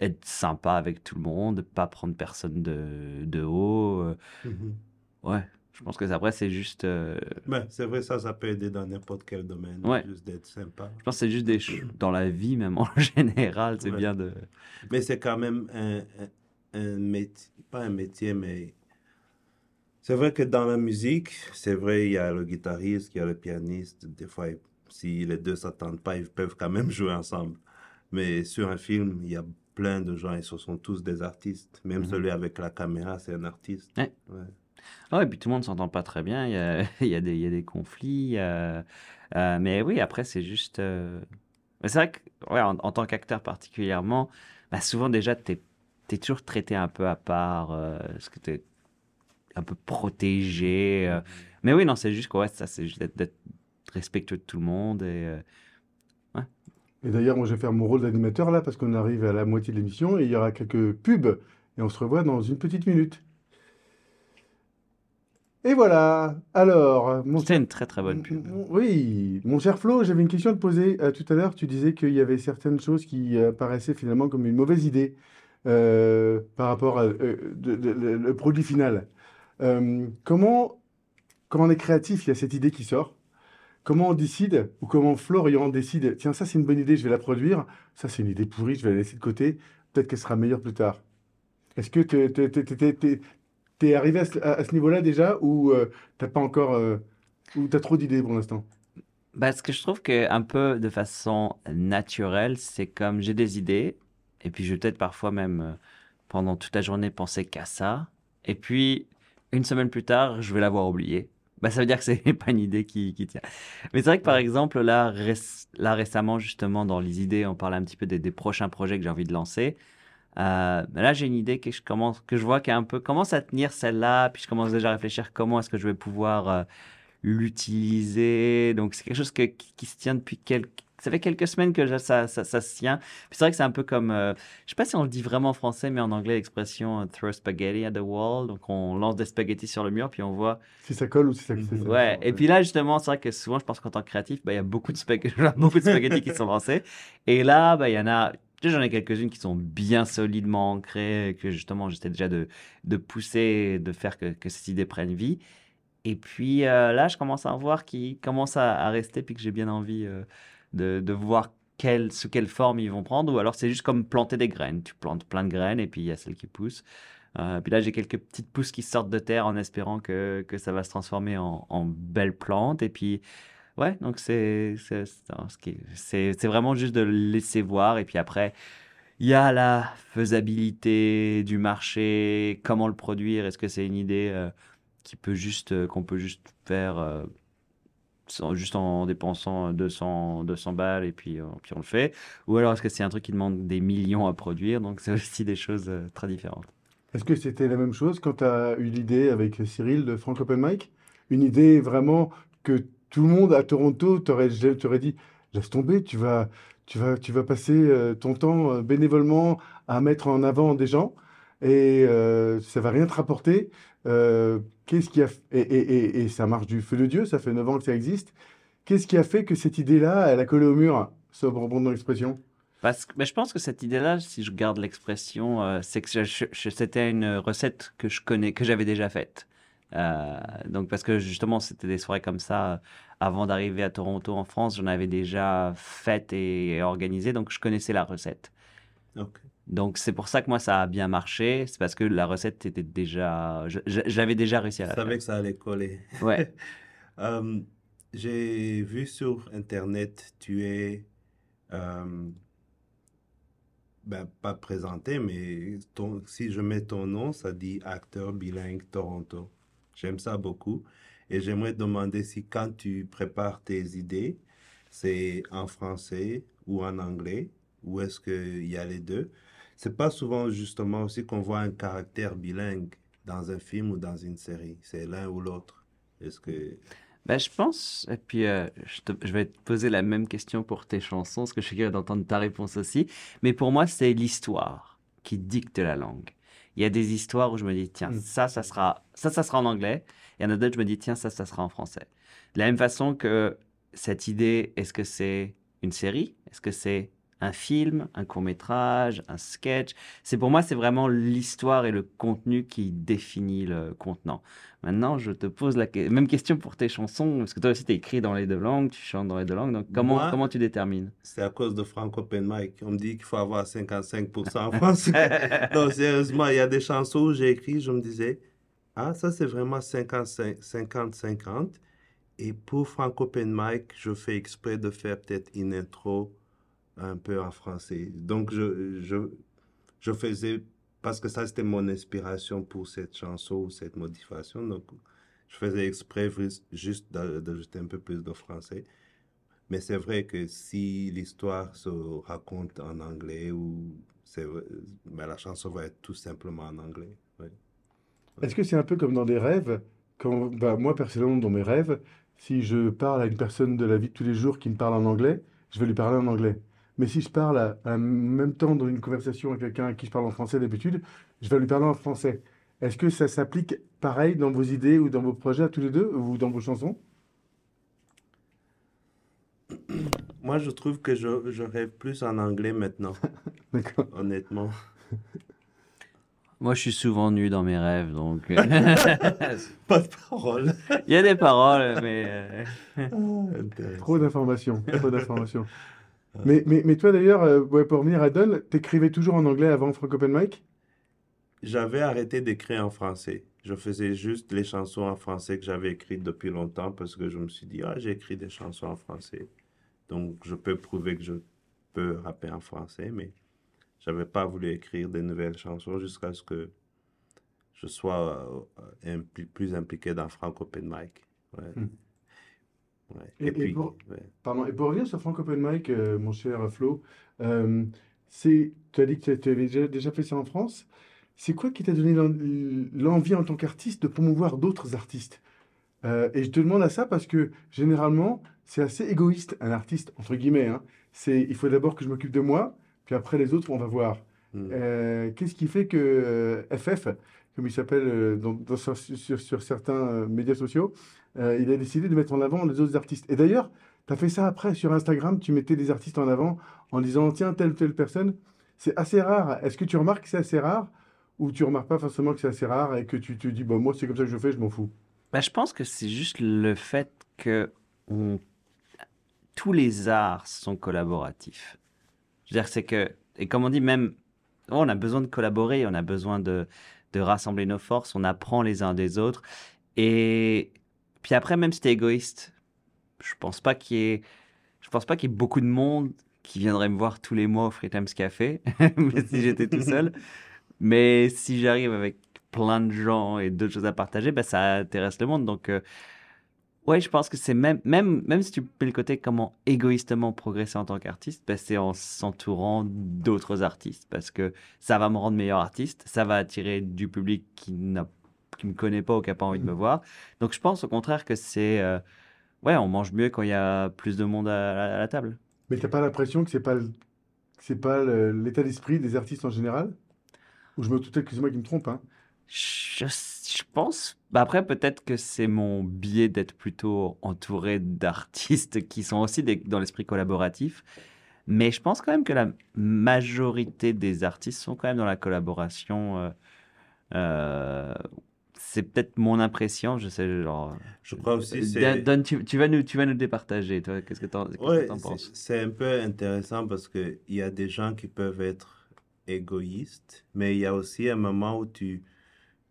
être sympa avec tout le monde, pas prendre personne de, de haut. euh, Mhm. Ouais, je pense que après, c'est juste. euh, Ben, c'est vrai, ça, ça peut aider dans n'importe quel domaine, Ouais. juste d'être sympa. je pense que c'est juste des choses dans la vie, même [laughs] en général, c'est Ouais. bien de. Mais c'est quand même un, un, un métier, pas un métier, mais c'est vrai que dans la musique, c'est vrai, il y a le guitariste, il y a le pianiste. Des fois, si les deux s'entendent pas, ils peuvent quand même [laughs] jouer ensemble. Mais sur un film, il y a plein de gens et ce sont tous des artistes. Même Mhm. celui avec la caméra, c'est un artiste. Ouais. Ouais. Ah, et puis tout le monde s'entend pas très bien, il y a, [laughs] il y a, des, il y a des conflits. euh, euh, mais oui, après, c'est juste. euh, mais C'est vrai que, ouais, en, en tant qu'acteur particulièrement, bah, souvent déjà, tu es, toujours traité un peu à part, euh, parce que tu es un peu protégé. euh. Mais oui, non, c'est juste quoi, ça, c'est juste d'être- d'être respectueux de tout le monde. Et, euh, Et d'ailleurs, moi, je vais faire mon rôle d'animateur là parce qu'on arrive à la moitié de l'émission et il y aura quelques pubs et on se revoit dans une petite minute. Et voilà. Alors, mon C'était une très très bonne pub. Oui, mon cher Flo, j'avais une question à te poser. Euh, tout à l'heure, tu disais qu'il y avait certaines choses qui euh, paraissaient finalement comme une mauvaise idée euh, par rapport à euh, de- de- le, le produit final. Comment, quand on est créatif, il y a cette idée qui sort. Comment on décide, ou comment Florian décide, tiens, ça c'est une bonne idée, je vais la produire. Ça c'est une idée pourrie, je vais la laisser de côté. Peut-être qu'elle sera meilleure plus tard. Est-ce que tu es, arrivé à ce, à- à ce niveau-là déjà, ou euh, t'as pas encore, euh, ou t'as trop d'idées pour l'instant? Bah, ce que je trouve que un peu de façon naturelle, c'est comme j'ai des idées, et puis je vais peut-être parfois même euh, pendant toute la journée penser qu'à ça, et puis une semaine plus tard, je vais l'avoir oublié. Bah, ça veut dire que c'est [laughs] pas une idée qui, qui tient. Mais c'est vrai que par exemple, là, réc- là récemment, justement, dans les idées, on parlait un petit peu des, des prochains projets que j'ai envie de lancer. Euh, là, j'ai une idée que je commence, que je vois qui est un peu commence à tenir celle-là, puis je commence déjà à réfléchir comment est-ce que je vais pouvoir euh, l'utiliser. Donc, c'est quelque chose que- qui, qui se tient depuis quelques... Ça fait quelques semaines que je- ça, ça, ça se tient. Puis c'est vrai que c'est un peu comme... euh, je sais pas si on le dit vraiment en français, mais en anglais, l'expression euh, throw spaghetti at the wall. Donc, on lance des spaghettis sur le mur, puis on voit... Si ça colle ou si ça... Mhm. si ça- Ouais, et puis là, justement, c'est vrai que souvent, je pense qu'en tant que créatif, bah, il y a beaucoup de, spag- [laughs] beaucoup de spaghettis qui sont lancés. Et là, bah, il y en a... J'en ai quelques-unes qui sont bien solidement ancrées, que justement, j'essaie déjà de, pousser, de faire que, que cette idée prenne vie. Et puis euh, là, je commence à en voir qui commencent à, rester, puis que j'ai bien envie euh, de, voir sous quelle forme ils vont prendre. Ou alors, c'est juste comme planter des graines. Tu plantes plein de graines, et puis il y a celles qui poussent. Euh, puis là, j'ai quelques petites pousses qui sortent de terre en espérant que, que ça va se transformer en, en belles plantes. Et puis, ouais, donc c'est c'est vraiment juste de le laisser voir. Et puis après, il y a la faisabilité du marché, comment le produire. Est-ce que c'est une idée euh, qui peut juste, euh, qu'on peut juste faire euh, juste en dépensant 200, 200 balles et puis, puis on le fait Ou alors est-ce que c'est un truc qui demande des millions à produire? Donc c'est aussi des choses très différentes. Est-ce que c'était la même chose quand tu as eu l'idée avec Cyril de Frank Open Mic? Une idée vraiment que tout le monde à Toronto t'aurait dit, laisse tomber, tu vas, tu vas, tu vas passer euh, ton temps euh, bénévolement à mettre en avant des gens et euh, ça va rien te rapporter. Euh, qu'est-ce qui a et, et, et, ça marche du feu de Dieu, ça fait 9 ans que ça existe. Qu'est-ce qui a fait que cette idée-là, elle a collé au mur, ça reprendre l'expression? Parce mais je pense que cette idée-là, si je garde l'expression, c'est que c'était une recette que je connais, que j'avais déjà faite. Euh, donc parce que justement, c'était des soirées comme ça euh, avant d'arriver à Toronto en France, j'en avais déjà fait et organisé, donc je connaissais la recette. Donc c'est pour ça que moi ça a bien marché, c'est parce que la recette était déjà, je- je- j'avais déjà réussi à Je la faire. savais que ça allait coller. Ouais. [laughs] Euh, j'ai vu sur Internet, tu es, euh, ben, pas présenté, mais ton, si je mets ton nom, ça dit acteur bilingue Toronto. J'aime ça beaucoup. Et j'aimerais demander si quand tu prépares tes idées, c'est en français ou en anglais, ou est-ce qu'il y a les deux? C'est pas souvent justement aussi qu'on voit un caractère bilingue dans un film ou dans une série. C'est l'un ou l'autre. Est-ce que... Ben, je pense, et puis euh, je, je vais te poser la même question pour tes chansons, parce que je suis curieux d'entendre ta réponse aussi. Mais pour moi, c'est l'histoire qui dicte la langue. Il y a des histoires où je me dis, tiens, Mm. ça, ça sera, ça, ça sera en anglais. Il y en a d'autres, je me dis, tiens, ça, ça sera en français. De la même façon que cette idée, est-ce que c'est une série? Est-ce que c'est un film, un court-métrage, un sketch C'est pour moi, c'est vraiment l'histoire et le contenu qui définit le contenant. Maintenant, je te pose la que- même question pour tes chansons, parce que toi aussi, tu écrit dans les deux langues, tu chantes dans les deux langues. Donc, comment, Moi- comment tu détermines? C'est à cause de Frank Open Mic. On me dit qu'il faut avoir 55% en français. [laughs] non, sérieusement, il y a des chansons où j'ai écrit, je me disais, ah, ça c'est vraiment 55 50-50. Et pour Frank Open Mic, je fais exprès de faire peut-être une intro un peu en français. Donc, je, je, faisais, parce que ça c'était mon inspiration pour cette chanson ou cette modification. Donc, je faisais exprès juste d'a- d'ajouter un peu plus de français. Mais c'est vrai que si l'histoire se raconte en anglais ou ben, la chanson va être tout simplement en anglais. Est-ce que c'est un peu comme dans des rêves? Quand, bah, moi, personnellement, dans mes rêves, si je parle à une personne de la vie de tous les jours qui me parle en anglais, je vais lui parler en anglais. Mais si je parle à, à même temps dans une conversation avec quelqu'un à qui je parle en français d'habitude, je vais lui parler en français. Est-ce que ça s'applique pareil dans vos idées ou dans vos projets à tous les deux ou dans vos chansons? Moi, je trouve que je, je rêve plus en anglais maintenant, [laughs] D'accord. honnêtement. Moi, je suis souvent nu dans mes rêves, donc euh, [laughs] Pas de parole. il y a des paroles, mais euh. Trop d'informations, trop d'informations. [laughs] Mais, mais, mais toi d'ailleurs, euh, ouais, pour revenir à Don, t'écrivais toujours en anglais avant Frank Open Mic? J'avais arrêté d'écrire en français. Je faisais juste les chansons en français que j'avais écrites depuis longtemps parce que je me suis dit, ah, j'ai écrit des chansons en français. Donc, je peux prouver que je peux rapper en français, mais j'avais pas voulu écrire des nouvelles chansons jusqu'à ce que je sois euh, impli- plus impliqué dans Frank Open Mic. Ouais. Hmm. Ouais. Et- Et, et puis, pour- ouais. Pardon, et pour revenir sur Frank Open Mic, euh, mon cher Flo, euh, tu as dit que tu avais déjà, déjà fait ça en France. C'est quoi qui t'a donné l'en- l'envie en tant qu'artiste de promouvoir d'autres artistes? Euh, et je te demande à ça parce que généralement, c'est assez égoïste, un artiste, entre guillemets, hein. C'est, il faut d'abord que je m'occupe de moi, puis après les autres, on va voir. Hmm. Euh, qu'est-ce qui fait que euh, FF, comme il s'appelle euh, dans- dans- sur, certains euh, médias sociaux, euh, il a décidé de mettre en avant les autres artistes. Et d'ailleurs, tu as fait ça après sur Instagram, tu mettais des artistes en avant en disant tiens, telle telle personne. C'est assez rare. Est-ce que tu remarques que c'est assez rare ou tu remarques pas forcément que c'est assez rare et que tu te dis bon, moi c'est comme ça que je fais, je m'en fous? bah, je pense que c'est juste le fait que tous les arts sont collaboratifs. Je veux dire, c'est que, et comme on dit, même, on a besoin de collaborer, on a besoin de, de rassembler nos forces, on apprend les uns des autres. Et puis après, même si t'es égoïste, je pense pas qu'il y ait, je pense pas qu'il y ait beaucoup de monde qui viendrait me voir tous les mois au Free Times Café, [laughs] si j'étais tout seul. Mais si j'arrive avec plein de gens et d'autres choses à partager, ben, ça intéresse le monde. Donc, euh, ouais, je pense que c'est même, même, même si tu mets le côté comment égoïstement progresser en tant qu'artiste, ben, c'est en s'entourant d'autres artistes parce que ça va me rendre meilleur artiste, ça va attirer du public qui n'a qui me connaît pas ou qui n'a pas envie de me voir. Donc, je pense au contraire que c'est. euh, ouais, on mange mieux quand il y a plus de monde à, à la table. Mais t'as pas l'impression que c'est pas c'est pas l'état d'esprit des artistes en général? Ou je me peut-être que c'est moi qui me trompe, hein. Je, je pense. bah après, peut-être que c'est mon biais d'être plutôt entouré d'artistes qui sont aussi des- dans l'esprit collaboratif. Mais je pense quand même que la majorité des artistes sont quand même dans la collaboration. euh, euh, c'est peut-être mon impression, je sais, genre. Je crois aussi Euh, c'est Don, tu, tu vas nous, tu vas nous départager, toi. Qu'est-ce que Ouais, t'en c'est- penses? c'est un peu intéressant parce que il y a des gens qui peuvent être égoïstes, mais il y a aussi un moment où tu,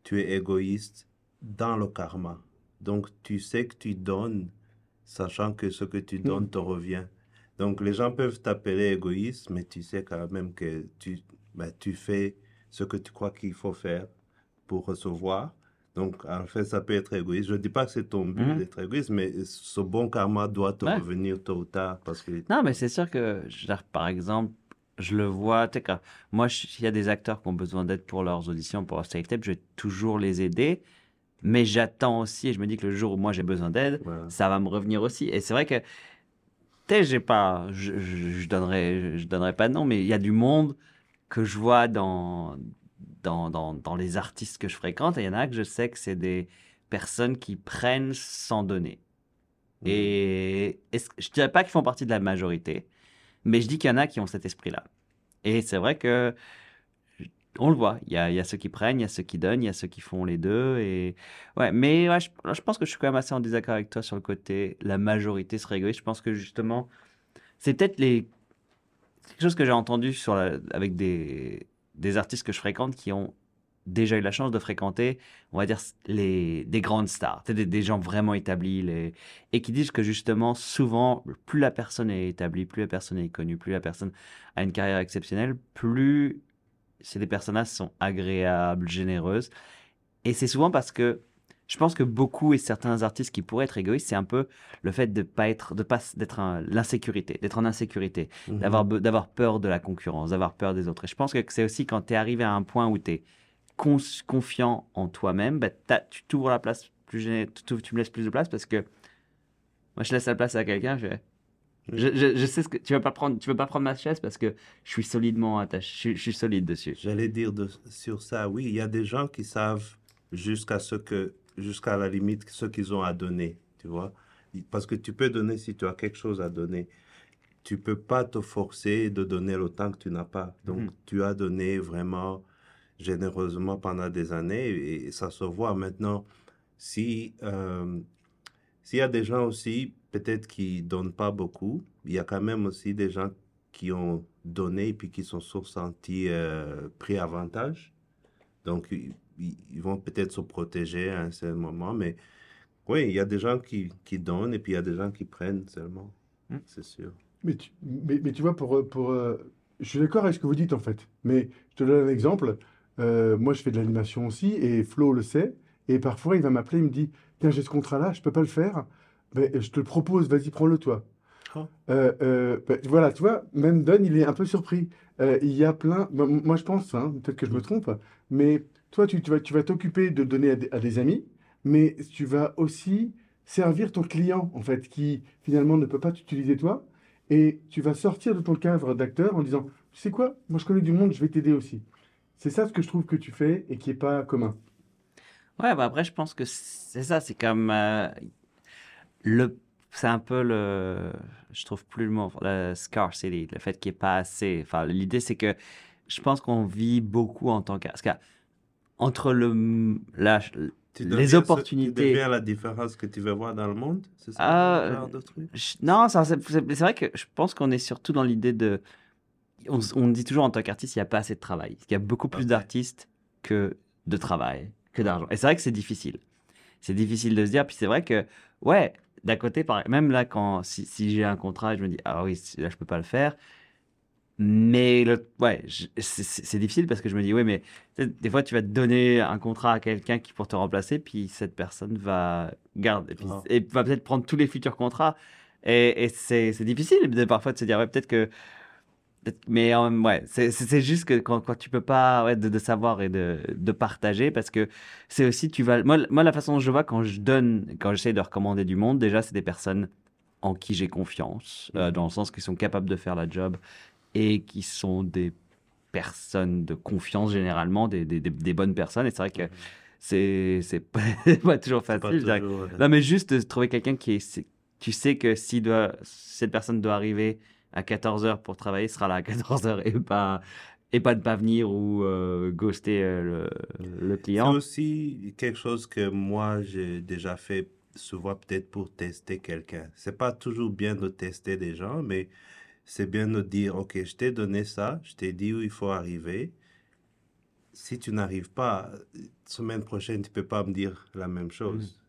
tu es égoïste dans le karma. Donc, tu sais que tu donnes, sachant que ce que tu donnes te revient. Donc, les gens peuvent t'appeler égoïste, mais tu sais quand même que tu, ben, tu fais ce que tu crois qu'il faut faire pour recevoir. Donc, en fait, ça peut être égoïste. Je ne dis pas que c'est ton but Mhm. d'être égoïste, mais ce bon karma doit te Ouais. revenir tôt ou tard parce que... Non, mais c'est sûr que, dire, par exemple, je le vois, tu sais, quand moi, s'il y a des acteurs qui ont besoin d'aide pour leurs auditions, pour leur safe tape, je vais toujours les aider. Mais j'attends aussi, et je me dis que le jour où moi j'ai besoin d'aide, Voilà. ça va me revenir aussi. Et c'est vrai que, tu sais, j'ai pas, je, je, je donnerai, je donnerai pas de nom, mais il y a du monde que je vois dans, dans, dans, dans les artistes que je fréquente, et il y en a que je sais que c'est des personnes qui prennent sans donner. Et est-ce- je ne dirais pas qu'ils font partie de la majorité, mais je dis qu'il y en a qui ont cet esprit-là. Et c'est vrai que on le voit. Il y a, il y a ceux qui prennent, il y a ceux qui donnent, il y a ceux qui font les deux. Et ouais, mais ouais, je, je pense que je suis quand même assez en désaccord avec toi sur le côté la majorité serait égoïste. Je pense que justement, c'est peut-être les quelque chose que j'ai entendu sur la- avec des, des artistes que je fréquente qui ont déjà eu la chance de fréquenter, on va dire, les, des grandes stars, des, des gens vraiment établis, et qui disent que justement, souvent, plus la personne est établie, plus la personne est connue, plus la personne a une carrière exceptionnelle, plus des personnages sont agréables, généreuses. Et c'est souvent parce que je pense que beaucoup et certains artistes qui pourraient être égoïstes, c'est un peu le fait de pas être, de pas d'être l'insécurité, d'être en insécurité, Mhm. d'avoir d'avoir peur de la concurrence, d'avoir peur des autres. Et je pense que c'est aussi quand tu es arrivé à un point où tu es confiant en toi-même, bah, tu t'ouvres la place plus tu, me laisses plus de place parce que moi je laisse la place à quelqu'un, je, fais, je, je- je sais ce que tu vas pas prendre, tu veux pas prendre ma chaise parce que je suis solidement attaché, je, suis- je suis solide dessus. J'allais dire de- sur ça, oui, il y a des gens qui savent jusqu'à ce que, jusqu'à la limite, ce qu'ils ont à donner, tu vois. Parce que tu peux donner si tu as quelque chose à donner. Tu peux pas te forcer de donner autant que tu n'as pas. Donc, Mhm. tu as donné vraiment généreusement pendant des années et ça se voit maintenant. Si, euh, s'il y a des gens aussi, peut-être qui donnent pas beaucoup, il y a quand même aussi des gens qui ont donné et puis qui sont sentis euh, pris avantage. Donc, ils, vont peut-être se protéger à un certain moment, mais oui, il y a des gens qui, qui donnent et puis il y a des gens qui prennent seulement, Hmm. c'est sûr. Mais tu, mais, mais tu vois, pour, pour, euh, je suis d'accord avec ce que vous dites en fait. Mais je te donne un exemple. Euh, moi, je fais de l'animation aussi et Flo le sait. Et parfois, il va m'appeler, il me dit Tiens, j'ai ce contrat-là, je peux pas le faire. Ben, je te le propose, vas-y, prends-le toi. Oh. Euh, euh, ben, voilà, tu vois, même Don, il est un peu surpris. Euh, il y a plein. moi- Moi, je pense, hein, peut-être que je me trompe, mais toi, tu, vas, t'occuper de donner à des, amis, mais tu vas aussi servir ton client, en fait, qui finalement ne peut pas t'utiliser toi. Et tu vas sortir de ton cadre d'acteur en disant, tu sais quoi, moi je connais du monde, je vais t'aider aussi. C'est ça ce que je trouve que tu fais et qui n'est pas commun. Ouais, bah après, je pense que c'est ça, c'est comme. euh, le, c'est un peu le. Je trouve plus le mot. Le scarcity, le fait qu'il n'y ait pas assez. Enfin, l'idée, c'est que je pense qu'on vit beaucoup en tant que. Entre le, la, Tu les ce- opportunités. Tu la différence que tu veux voir dans le monde, c'est ça Ah, de truc? Je- Non, c'est vrai que je pense qu'on est surtout dans l'idée de. On, on dit toujours en tant qu'artiste, il n'y a pas assez de travail. Il y a beaucoup plus d'artistes que de travail, que d'argent. Et c'est vrai que c'est difficile. C'est difficile de se dire. Puis c'est vrai que, ouais, d'un côté, même là, quand, si, si j'ai un contrat, je me dis, ah oui, là, je peux pas le faire. Mais le, ouais, c'est- difficile parce que je me dis, oui, mais des fois, tu vas te donner un contrat à quelqu'un qui pour te remplacer, puis cette personne va garder, et, puis- Ah. et va peut-être prendre tous les futurs contrats. Et, et c'est difficile de, parfois de se dire, ouais, peut-être que. peut-être- Mais euh, ouais, c'est juste que quand, quand tu peux pas ouais, de, de savoir et de, de partager, parce que c'est aussi, tu vas. Moi, moi, la façon dont je vois quand je donne, quand j'essaie de recommander du monde, déjà, c'est des personnes en qui j'ai confiance, euh, dans le sens qu'ils sont capables de faire la job et qui sont des personnes de confiance généralement, des, des, des- des bonnes personnes. Et c'est vrai que c'est c'est pas, [laughs] pas toujours facile. toujours, euh, Non, mais juste de trouver quelqu'un qui est. c'est- Tu sais que si doit, cette personne doit arriver à 14h pour travailler, sera là à 14h et pas, et pas de pas venir ou euh, ghoster euh, le, le C'est client. aussi quelque chose que moi j'ai déjà fait souvent peut-être pour tester quelqu'un. C'est pas toujours bien de tester des gens, mais c'est bien de dire, OK, je t'ai donné ça, je t'ai dit où il faut arriver. Si tu n'arrives pas, semaine prochaine, tu peux pas me dire la même chose.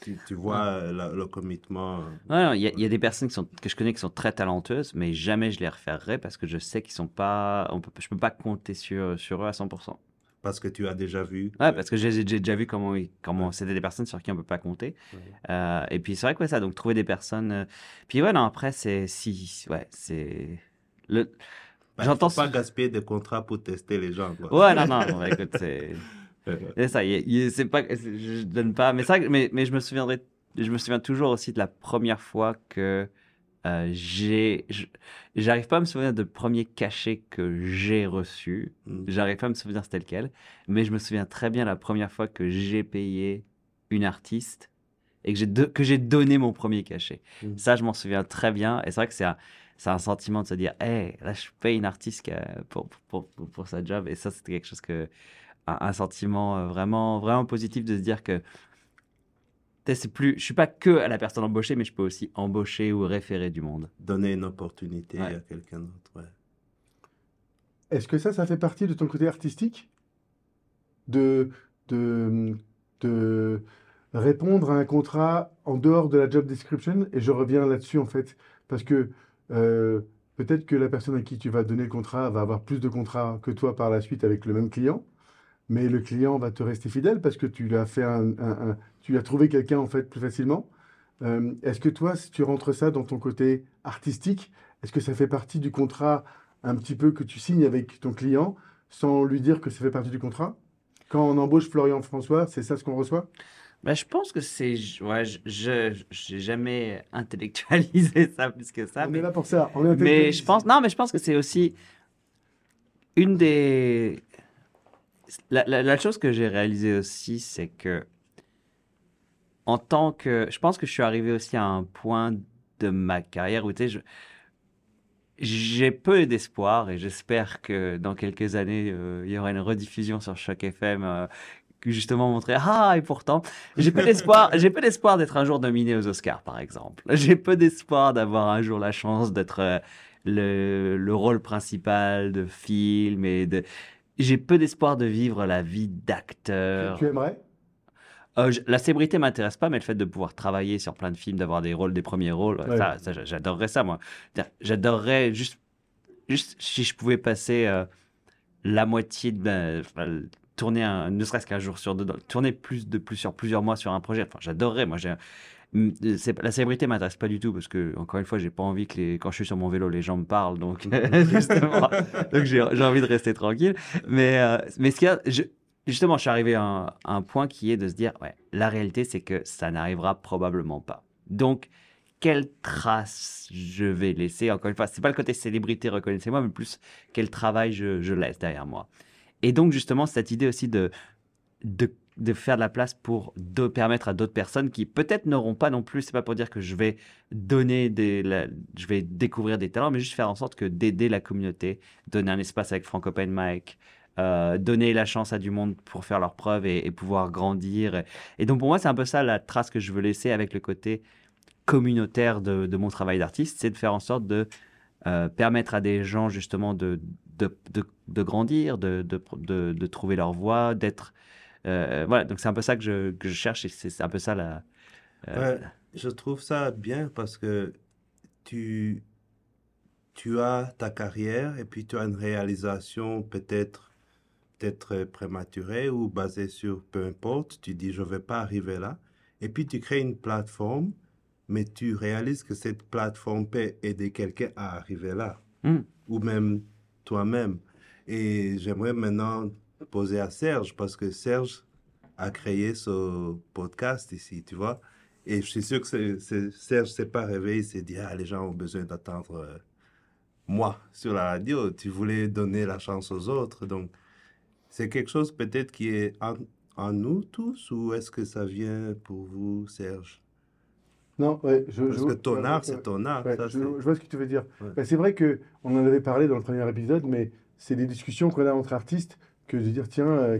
Tu, tu vois la- le commitment. Ouais, non, Il y, a- il y a des personnes qui sont, que je connais qui sont très talentueuses, mais jamais je les referai parce que je sais qu'ils sont pas. On peut, je peux pas compter sur, sur eux à 100%. Parce que tu as déjà vu. Ouais, parce que j'ai déjà vu comment, comment c'était des personnes sur qui on peut pas compter. Ouais. Euh, et puis c'est vrai que ouais, ça, donc trouver des personnes. euh, Puis ouais, non, après, c'est. Si, ouais, c'est. Le... Ben, J'entends pas gaspiller des contrats pour tester les gens. quoi. Ouais, non, non, ouais, écoute, c'est. [laughs] C'est ça, c'est pas, je donne pas, mais ça, mais, mais je me souviendrai, je me souviens toujours aussi de la première fois que euh, j'arrive pas à me souvenir de premier cachet que j'ai reçu, Mm. j'arrive pas à me souvenir c'était lequel, mais je me souviens très bien la première fois que j'ai payé une artiste et que j'ai, donné mon premier cachet. Mm. Ça, je m'en souviens très bien, et c'est vrai que c'est un, c'est un sentiment de se dire, hey, là, je paye une artiste pour, pour, pour, pour sa job, et ça, c'était quelque chose que un, un sentiment euh, vraiment, vraiment positif de se dire que c'est plus, je suis pas que à la personne embauchée, mais je peux aussi embaucher ou référer du monde. Donner une opportunité Ouais. à quelqu'un d'autre. ouais. Est-ce que ça, ça fait partie de ton côté artistique? De, de, de répondre à un contrat en dehors de la job description? Et je reviens là-dessus, en fait, parce que euh, peut-être que la personne à qui tu vas donner le contrat va avoir plus de contrats que toi par la suite avec le même client, mais le client va te rester fidèle parce que tu lui as fait un, un- un- tu as trouvé quelqu'un, en fait, plus facilement. Euh, est-ce que toi, si tu rentres ça dans ton côté artistique, est-ce que ça fait partie du contrat un petit peu que tu signes avec ton client sans lui dire que ça fait partie du contrat? Quand on embauche Florian François, c'est ça ce qu'on reçoit? Ben, je pense que c'est, ouais, je, j'ai jamais intellectualisé ça plus que ça, On mais est là pour ça. On est Mais je pense, non, mais je pense que c'est aussi une des. La, la- la chose que j'ai réalisée aussi, c'est que en tant que. Je pense que je suis arrivé aussi à un point de ma carrière où, tu sais, j'ai peu d'espoir et j'espère que dans quelques années, euh, il y aura une rediffusion sur Choc FM. euh, qui justement montrer ah et pourtant j'ai peu d'espoir [laughs] j'ai peu d'espoir d'être un jour nominé aux Oscars par exemple j'ai peu d'espoir d'avoir un jour la chance d'être euh, le, le rôle principal de film et de j'ai peu d'espoir de vivre la vie d'acteur Tu aimerais? Euh, je- la célébrité m'intéresse pas, mais le fait de pouvoir travailler sur plein de films, d'avoir des rôles, des premiers rôles, Ouais. ça, ça, j'a- j'adorerais ça, moi. J'adorerais juste, juste si je pouvais passer euh, la moitié de enfin, tourner un, ne serait-ce qu'un jour sur deux, tourner plus de plus sur plusieurs mois sur un projet. Enfin, j'adorerais. Moi, j'ai, c'est- la célébrité m'intéresse pas du tout parce que encore une fois, j'ai pas envie que les, quand je suis sur mon vélo, les gens me parlent. Donc, [laughs] justement, [laughs] donc j'ai, j'ai envie de rester tranquille. Mais, euh, mais ce qu'il y a, je- justement, je suis arrivé à un, point qui est de se dire, ouais, la réalité, c'est que ça n'arrivera probablement pas. Donc, quelle trace je vais laisser? Encore une fois, c'est pas le côté célébrité, reconnaissez-moi, mais plus quel travail je, laisse derrière moi. Et donc, justement, cette idée aussi de, de, faire de la place pour de permettre à d'autres personnes qui peut-être n'auront pas non plus, c'est pas pour dire que je vais donner des, je vais découvrir des talents, mais juste faire en sorte que d'aider la communauté, donner un espace avec Frank Open Mic, euh, donner la chance à du monde pour faire leurs preuves et, et pouvoir grandir. Et donc pour moi, c'est un peu ça la trace que je veux laisser avec le côté communautaire de, de mon travail d'artiste, c'est de faire en sorte de euh, permettre à des gens justement de, de, de, de grandir, de, de, trouver leur voie, d'être... euh, voilà, donc c'est un peu ça que je, que je cherche et c'est un peu ça la... Ouais, je trouve ça bien parce que tu, tu as ta carrière et puis tu as une réalisation peut-être peut-être prématurée ou basée sur peu importe. Tu dis je vais pas arriver là. Et puis tu crées une plateforme, mais tu réalises que cette plateforme peut aider quelqu'un à arriver là. Mm. Ou même toi-même. Et j'aimerais maintenant poser à Serge parce que Serge a créé ce podcast ici, tu vois. Et je suis sûr que Serge s'est pas réveillé, il s'est dit, ah, les gens ont besoin d'attendre euh, moi sur la radio. Tu voulais donner la chance aux autres. Donc, c'est quelque chose peut-être qui est en, en nous tous ou est-ce que ça vient pour vous, Serge? Non, ouais, je, Parce je- que ton art, c'est ton art. ouais, ça, je, vois ce que tu veux dire. Ouais. Ben, c'est vrai que on en avait parlé dans le premier épisode, mais c'est des discussions qu'on a entre artistes que de dire, tiens, euh,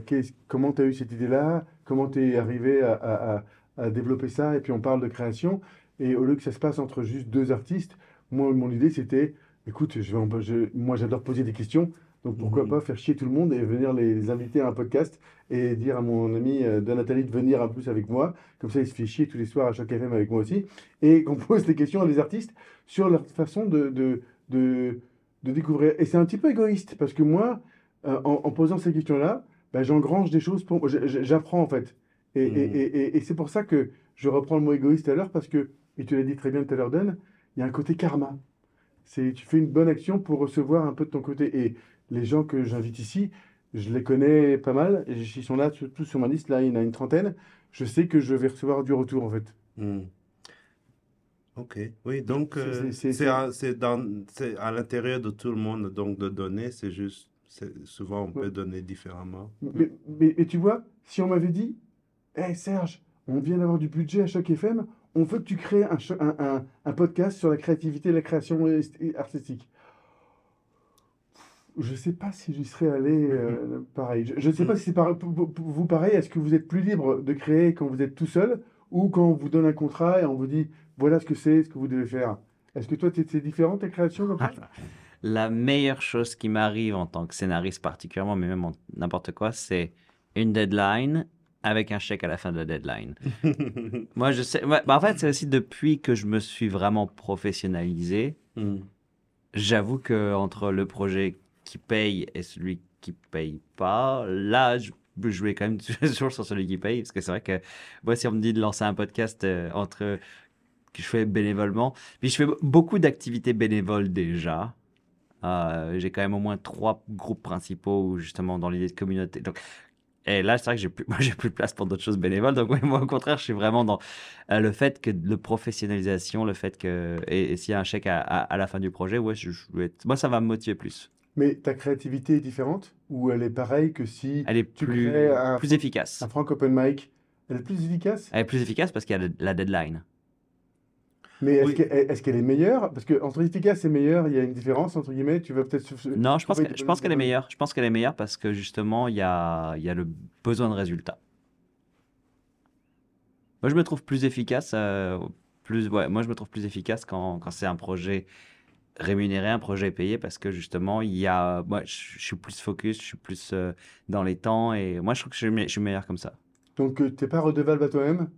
comment tu as eu cette idée-là? Comment tu es arrivé à, à- à- à développer ça? Et puis on parle de création. Et au lieu que ça se passe entre juste deux artistes, moi, mon idée, c'était, écoute, je vais je- moi, j'adore poser des questions. Donc pourquoi Mhm. pas faire chier tout le monde et venir les, inviter à un podcast et dire à mon ami euh, de Nathalie de venir un plus avec moi. Comme ça, il se fait chier tous les soirs à chaque FM avec moi aussi. Et [laughs] qu'on pose des questions à des artistes sur leur façon de, de, de, de découvrir. Et c'est un petit peu égoïste parce que moi, euh, en, en posant ces questions-là, bah, j'engrange des choses pour J'apprends en fait. Et, et, Mhm. et, et, et c'est pour ça que je reprends le mot égoïste à l'heure parce que, et tu l'as dit très bien tout à l'heure, Dan, il y a un côté karma. C'est, tu fais une bonne action pour recevoir un peu de ton côté. Et les gens que j'invite ici, je les connais pas mal. Ils sont là, tous sur ma liste. Là, il y en a une trentaine. Je sais que je vais recevoir du retour, en fait. Hmm. Ok, oui, donc C'est- euh, c'est- à, l'intérieur de tout le monde, donc de donner, c'est juste, souvent on peut donner différemment. Mais, mais- mais tu vois, si on m'avait dit, Hé Serge, on vient d'avoir du budget à Choc FM, on veut que tu crées un, un, un- un podcast sur la créativité et la création artistique. Je ne sais pas si j'y serais allé euh, pareil. Je ne sais pas si c'est par- pour- vous pareil. Est-ce que vous êtes plus libre de créer quand vous êtes tout seul ou quand on vous donne un contrat et on vous dit voilà ce que c'est, ce que vous devez faire? Est-ce que toi, t'es- c'est différent ta création comme ça? La meilleure chose qui m'arrive en tant que scénariste particulièrement, mais même en n'importe quoi, c'est une deadline avec un chèque à la fin de la deadline. [laughs] Moi, je sais. bah, en fait, c'est aussi depuis que je me suis vraiment professionnalisé. Hmm. J'avoue que entre le projet qui paye et celui qui paye pas, là, je, je quand même [laughs] toujours sur celui qui paye, parce que c'est vrai que moi, si on me dit de lancer un podcast euh, entre que je fais bénévolement, puis je fais beaucoup d'activités bénévoles déjà. Euh, j'ai quand même au moins trois groupes principaux justement dans l'idée de communauté. Donc, et là, c'est vrai que j'ai plus, [laughs] moi, j'ai plus de place pour d'autres choses bénévoles. Donc, moi, au contraire, je suis vraiment dans euh, le fait que le professionnalisation, le fait que. Et, s'il y a un chèque à, la fin du projet, ouais, moi, ça va me motiver plus. Mais ta créativité est différente ou elle est pareille que si Elle est Tu plus, crées un- plus efficace. un Frank Open Mic, elle est plus efficace? Elle est plus efficace parce qu'il y a la deadline. Mais est-ce Oui. qu'elle est meilleure? Parce que entre efficace et meilleur, il y a une différence entre guillemets. Tu vas peut-être. Non, je pense, qu'elle est meilleure. Je pense qu'elle est meilleure parce que justement, il y a, il y a le besoin de résultat. Moi, je me trouve plus efficace. euh, plus, ouais, moi, je me trouve plus efficace quand, quand c'est un projet rémunéré, un projet payé, parce que justement, il y a, moi, je, suis plus focus, je suis plus euh, dans les temps, et moi, je trouve que je suis, meilleur comme ça. Donc euh, t'es pas redevable à toi-même?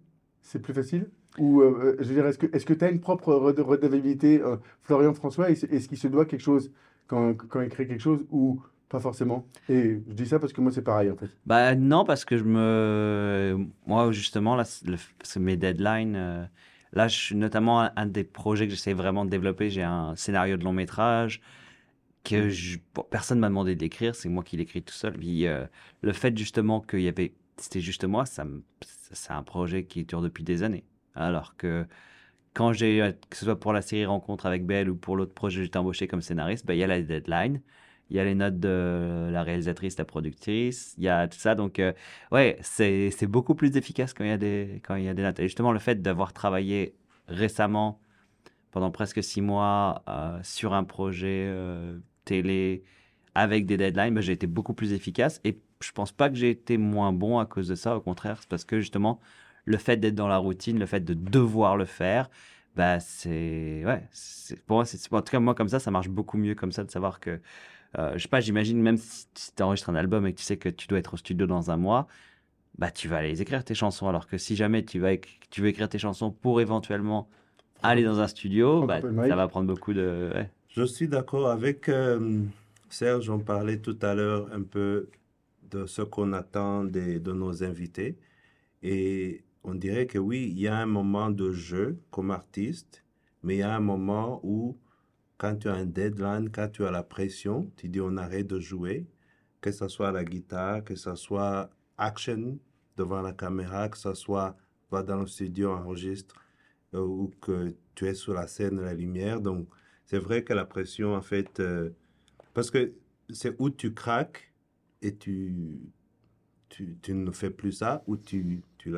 C'est plus facile? Ou euh, je veux dire, est-ce que tu as une propre rede- redevabilité, euh, Florian François? Est-ce qu'il se doit quelque chose quand, quand il crée quelque chose ou pas forcément? Et je dis ça parce que moi c'est pareil en fait. Bah non, parce que je me... Moi, justement, là, le- mes deadlines. euh, Là, je suis notamment un, des projets que j'essaie vraiment de développer. J'ai un scénario de long métrage que je- bon, personne m'a demandé d'écrire. C'est moi qui l'écris tout seul. Puis euh, le fait justement qu'il y avait... C'était juste moi, ça c'est un projet qui dure depuis des années. Alors que quand j'ai... euh, Que ce soit pour la série Rencontre avec Belle ou pour l'autre projet, j'étais embauché comme scénariste, bah, il y a la deadline. Il y a les notes de la réalisatrice, la productrice, il y a tout ça. Donc, euh, ouais, c'est beaucoup plus efficace quand il y a des, quand il y a des notes. Et justement, le fait d'avoir travaillé récemment, pendant presque six mois, euh, sur un projet euh, télé avec des deadlines, bah, j'ai été beaucoup plus efficace. Et je pense pas que j'ai été moins bon à cause de ça. Au contraire, c'est parce que justement, le fait d'être dans la routine, le fait de devoir le faire, bah, c'est. Ouais, pour moi, c'est. En tout cas, moi, comme ça, ça marche beaucoup mieux comme ça de savoir que. Euh, je sais pas, j'imagine même si tu enregistres un album et que tu sais que tu dois être au studio dans un mois, bah tu vas aller les écrire tes chansons. Alors que si jamais tu vas tu veux écrire tes chansons pour éventuellement aller dans un studio, bah, ça va prendre beaucoup de. ouais. Je suis d'accord avec euh, Serge, on parlait tout à l'heure un peu de ce qu'on attend des- de nos invités. Et on dirait que oui, il y a un moment de jeu comme artiste, mais il y a un moment où, quand tu as un deadline, quand tu as la pression, tu dis on arrête de jouer, que ce soit la guitare, que ce soit action devant la caméra, que ce soit va dans le studio, enregistre, euh, ou que tu es sur la scène, la lumière. Donc, c'est vrai que la pression, en fait, euh, parce que c'est où tu craques et tu, tu, tu ne fais plus ça, ou tu, tu,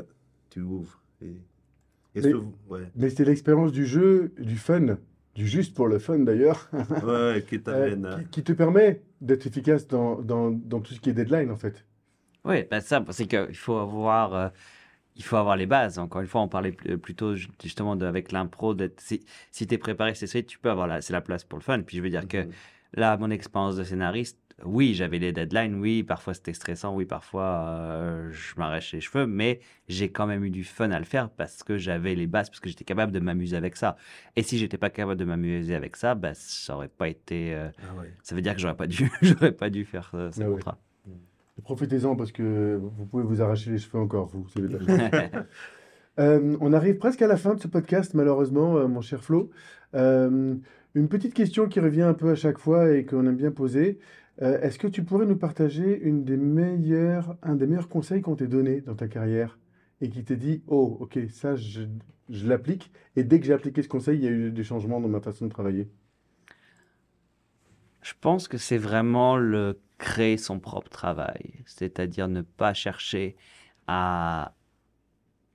tu ouvres. Et, et Mais- ouais. Mais c'est l'expérience du jeu, du fun du juste pour le fun d'ailleurs, Ouais, [laughs] qui euh, t'amène à... qui, qui te permet d'être efficace dans, dans, dans tout ce qui est deadline en fait. Oui, ben ça, c'est qu'il faut avoir, euh, il faut avoir les bases. Encore une fois, on parlait pl- plutôt ju- justement de, avec l'impro. Si, si tu es préparé, c'est ça, tu peux avoir la, c'est la place pour le fun. Puis je veux dire que Mhm. là, mon expérience de scénariste, oui, j'avais les deadlines, oui, parfois c'était stressant, oui, parfois euh, je m'arrache les cheveux, mais j'ai quand même eu du fun à le faire parce que j'avais les bases, parce que j'étais capable de m'amuser avec ça. Et si j'étais pas capable de m'amuser avec ça, ben, ça aurait pas été. euh, Ah ouais. ça veut dire que j'aurais pas dû, [laughs] j'aurais pas dû faire euh, ce Ah ouais. contrat. Profitez-en parce que vous pouvez vous arracher les cheveux encore, vous. [laughs] Euh, on arrive presque à la fin de ce podcast, malheureusement, mon cher Flo. Une petite question qui revient un peu à chaque fois et qu'on aime bien poser. Euh, est-ce que tu pourrais nous partager une des meilleures, un des meilleurs conseils qu'on t'ait donné dans ta carrière et qui t'ait dit, oh, ok, ça, je, je l'applique. Et dès que j'ai appliqué ce conseil, il y a eu des changements dans ma façon de travailler? Je pense que c'est vraiment le créer son propre travail, c'est-à-dire ne pas chercher à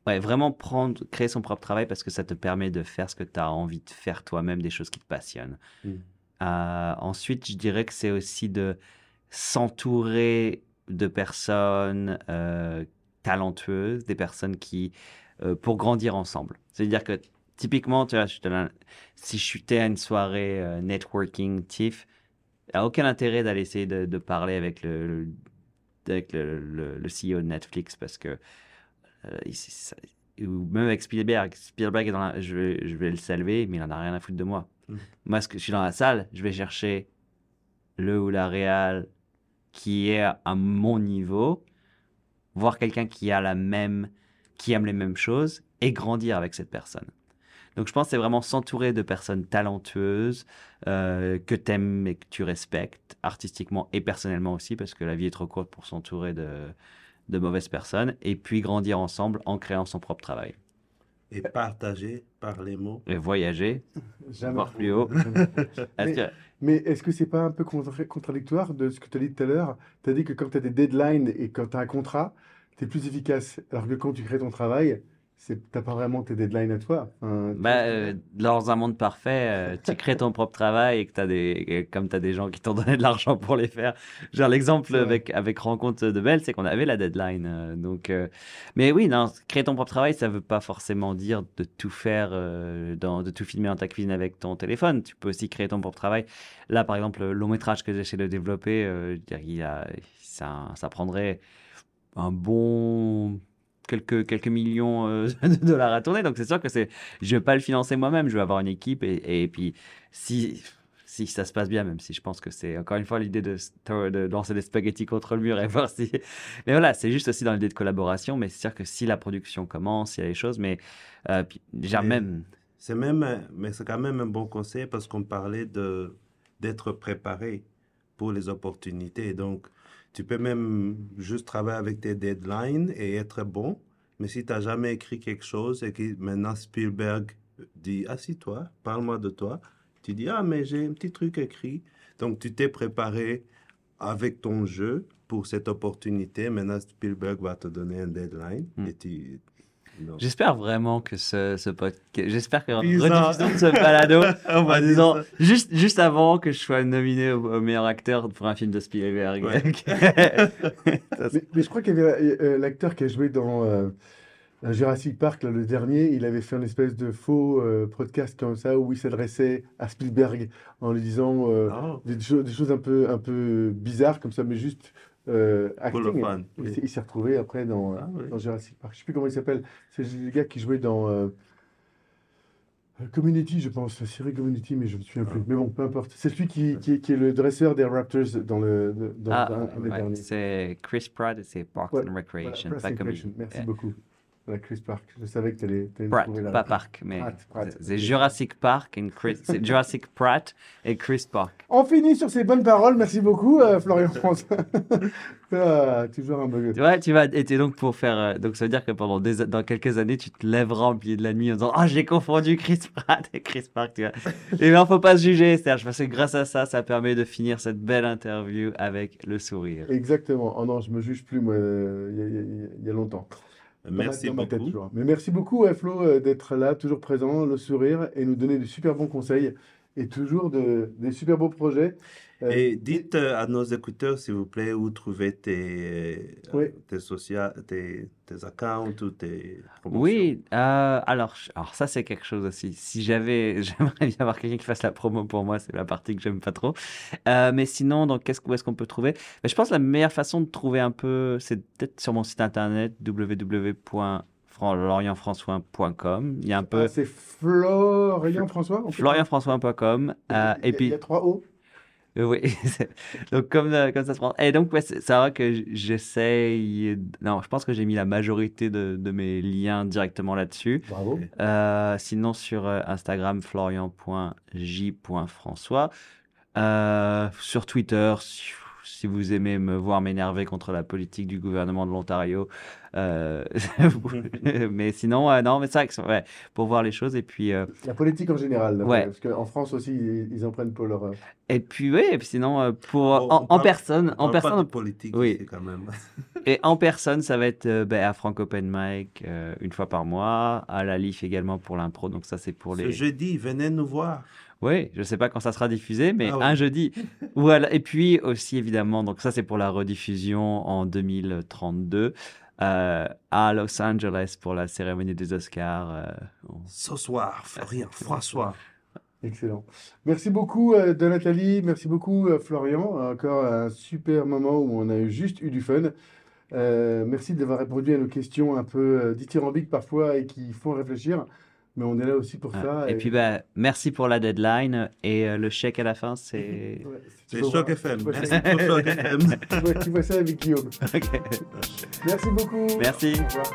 ouais, vraiment prendre, créer son propre travail parce que ça te permet de faire ce que tu as envie de faire toi-même, des choses qui te passionnent. Mm. Euh, ensuite, je dirais que c'est aussi de s'entourer de personnes euh, talentueuses, des personnes qui, euh, pour grandir ensemble. C'est-à-dire que typiquement, tu vois, si je suis à une soirée networking, TIFF, il a aucun intérêt d'aller essayer de, parler avec le, avec le, CEO de Netflix parce que ou même avec Spielberg, Spielberg est dans la- je, vais, le saluer, mais il en a rien à foutre de moi. Mm. Moi, je suis dans la salle, je vais chercher le ou la réal qui est à mon niveau, voir quelqu'un qui a la même, qui aime les mêmes choses et grandir avec cette personne. Donc, je pense que c'est vraiment s'entourer de personnes talentueuses euh, que tu aimes et que tu respectes artistiquement et personnellement aussi, parce que la vie est trop courte pour s'entourer de, de mauvaises personnes, et puis grandir ensemble en créant son propre travail. Et partager par les mots. Et voyager, [laughs] Jamais. voir plus haut. [laughs] Mais est-ce que c'est pas un peu contra- contradictoire de ce que tu as dit tout à l'heure? Tu as dit que quand tu as des deadlines et quand tu as un contrat, tu es plus efficace. Alors que quand tu crées ton travail, tu n'as pas vraiment tes deadlines à toi. Bah, euh, dire dans un monde parfait, euh, tu crées ton propre travail et que as des, comme tu as des gens qui t'ont [laughs] donné de l'argent pour les faire. Genre, l'exemple avec, avec Rencontre de Belle, c'est qu'on avait la deadline. euh, donc, euh, mais oui, non, créer ton propre travail, ça veut pas forcément dire de tout faire, euh, dans, de tout filmer dans ta cuisine avec ton téléphone. Tu peux aussi créer ton propre travail. Là, par exemple, le long métrage que j'essaie de développer, euh, il a, ça, ça prendrait un bon quelques, quelques millions euh, [laughs] de dollars à tourner. Donc c'est sûr que c'est, je vais pas le financer moi-même, je vais avoir une équipe et, et puis si, si ça se passe bien, même si je pense que c'est encore une fois l'idée de, de lancer des spaghettis contre le mur et [laughs] voir si. Mais voilà, c'est juste aussi dans l'idée de collaboration, mais c'est sûr que si la production commence, il y a les choses, mais euh, puis déjà Mais- même. C'est même, mais c'est quand même un bon conseil parce qu'on parlait de d'être préparé pour les opportunités. Donc, tu peux même juste travailler avec tes deadlines et être bon. Mais si tu n'as jamais écrit quelque chose et que maintenant Spielberg dit Assis-toi, parle-moi de toi, tu dis Ah, mais j'ai un petit truc écrit. Donc, tu t'es préparé avec ton jeu pour cette opportunité. Maintenant, Spielberg va te donner un deadline Hmm. et tu. J'espère vraiment que ce, ce podcast, j'espère que rediffusion de ce balado [laughs] On va en dire disant, juste, juste avant que je sois nominé au, au meilleur acteur pour un film de Spielberg. Ouais. [laughs] [laughs] Mais, mais je crois qu'il y avait euh, l'acteur qui a joué dans euh, Jurassic Park, là, le dernier, il avait fait une espèce de faux euh, podcast comme ça où il s'adressait à Spielberg en lui disant euh, Oh. des, des choses un peu, un peu bizarres comme ça, mais juste euh, acting. Il oui. s'est- il s'est retrouvé après dans, Ah, oui. dans Jurassic Park. Je sais plus comment il s'appelle. C'est le gars qui jouait dans euh, Community, je pense, la série Community, mais je ne me souviens plus. Ah. Mais bon, peu importe. C'est celui qui, qui, est- qui est le dresseur des Raptors dans le dans, Ah, un des ouais, derniers. c'est Chris Pratt et c'est Parks Ouais, and Recreation, and. Merci Ouais. beaucoup. Voilà, Chris Park. Je savais que tu allais, Pratt, trouver pas Park, mais c'est-. Jurassic Park et Chris, Jurassic Pratt et Chris Park. On finit sur ces bonnes paroles. Merci beaucoup, euh, Florian France. [laughs] Ah, toujours un bug. Tu vois, tu vas, et donc pour faire, euh, donc ça veut dire que pendant des, dans quelques années, tu te lèveras au milieu de la nuit en disant, ah, j'ai confondu Chris Pratt et Chris Park, tu vois. Et bien, faut pas se juger, Serge, parce que grâce à ça, ça permet de finir cette belle interview avec le sourire. Exactement. Oh non, je me juge plus, moi, euh, y, y il y a longtemps. Dans ma- Merci dans ma tête, beaucoup. Mais merci beaucoup, Flo, euh, d'être là, toujours présent, le sourire, et nous donner de super bons conseils et toujours de, des super beaux projets. Euh, Et dites euh, à nos écouteurs, s'il vous plaît, où trouver tes, euh, Oui. tes, socia- tes, tes accounts ou tes promotions. Oui, euh, alors, alors ça c'est quelque chose aussi. Si j'avais, [laughs] j'aimerais bien avoir quelqu'un qui fasse la promo pour moi, c'est la partie que j'aime pas trop. Euh, mais sinon, donc qu'est-ce, où est-ce qu'on peut trouver? Je pense que la meilleure façon de trouver un peu, c'est peut-être sur mon site internet www.lorientfrançois.com. Il y a un peu ah, c'est Florian François on fait florianfrançois.com. Il y euh, a- et puis Il y a trois O? Oui, [laughs] donc comme, euh, comme ça se prend. Et donc, ouais, c'est vrai que j'essaye. Non, je pense que j'ai mis la majorité de, de mes liens directement là-dessus. Bravo. Euh, sinon, sur euh, Instagram, florian.j.françois. Euh, sur Twitter, si vous aimez me voir m'énerver contre la politique du gouvernement de l'Ontario. euh, [laughs] mais sinon, euh, non, mais c'est vrai que c'est- ouais, pour voir les choses. Et puis, euh, La politique en général. là, Ouais. Parce qu'en France aussi, ils, ils en prennent pour leur. euh, et puis, oui, et puis sinon, pour, On- en, on en parle- personne, On en parle pas personne, de politique oui. quand même. [laughs] Et en personne, ça va être euh, ben, à Frank Open Mic euh, une fois par mois, à la LIF également pour l'impro. Donc ça, c'est pour Ce les. jeudi, venez nous voir. Oui, je sais pas quand ça sera diffusé, mais Ah ouais. un jeudi. [laughs] voilà. Et puis aussi évidemment, donc ça c'est pour la rediffusion en 2032 euh, à Los Angeles pour la cérémonie des Oscars. euh, on- Ce soir, Florian, François. Excellent. Merci beaucoup, euh, de Nathalie. Merci beaucoup, euh, Florian. Encore un super moment où on a juste eu du fun. Euh, merci d'avoir répondu à nos questions un peu dithyrambiques parfois et qui font réfléchir. Mais on est là aussi pour Ah, ça. Et puis, ben, merci pour la deadline. Et euh, le chèque à la fin, c'est. [laughs] Ouais, C'est Choc FM. Merci ça- pour Choc FM. tu vois- tu vois ça avec Guillaume. [laughs] Ok. Merci beaucoup. Merci. Au revoir.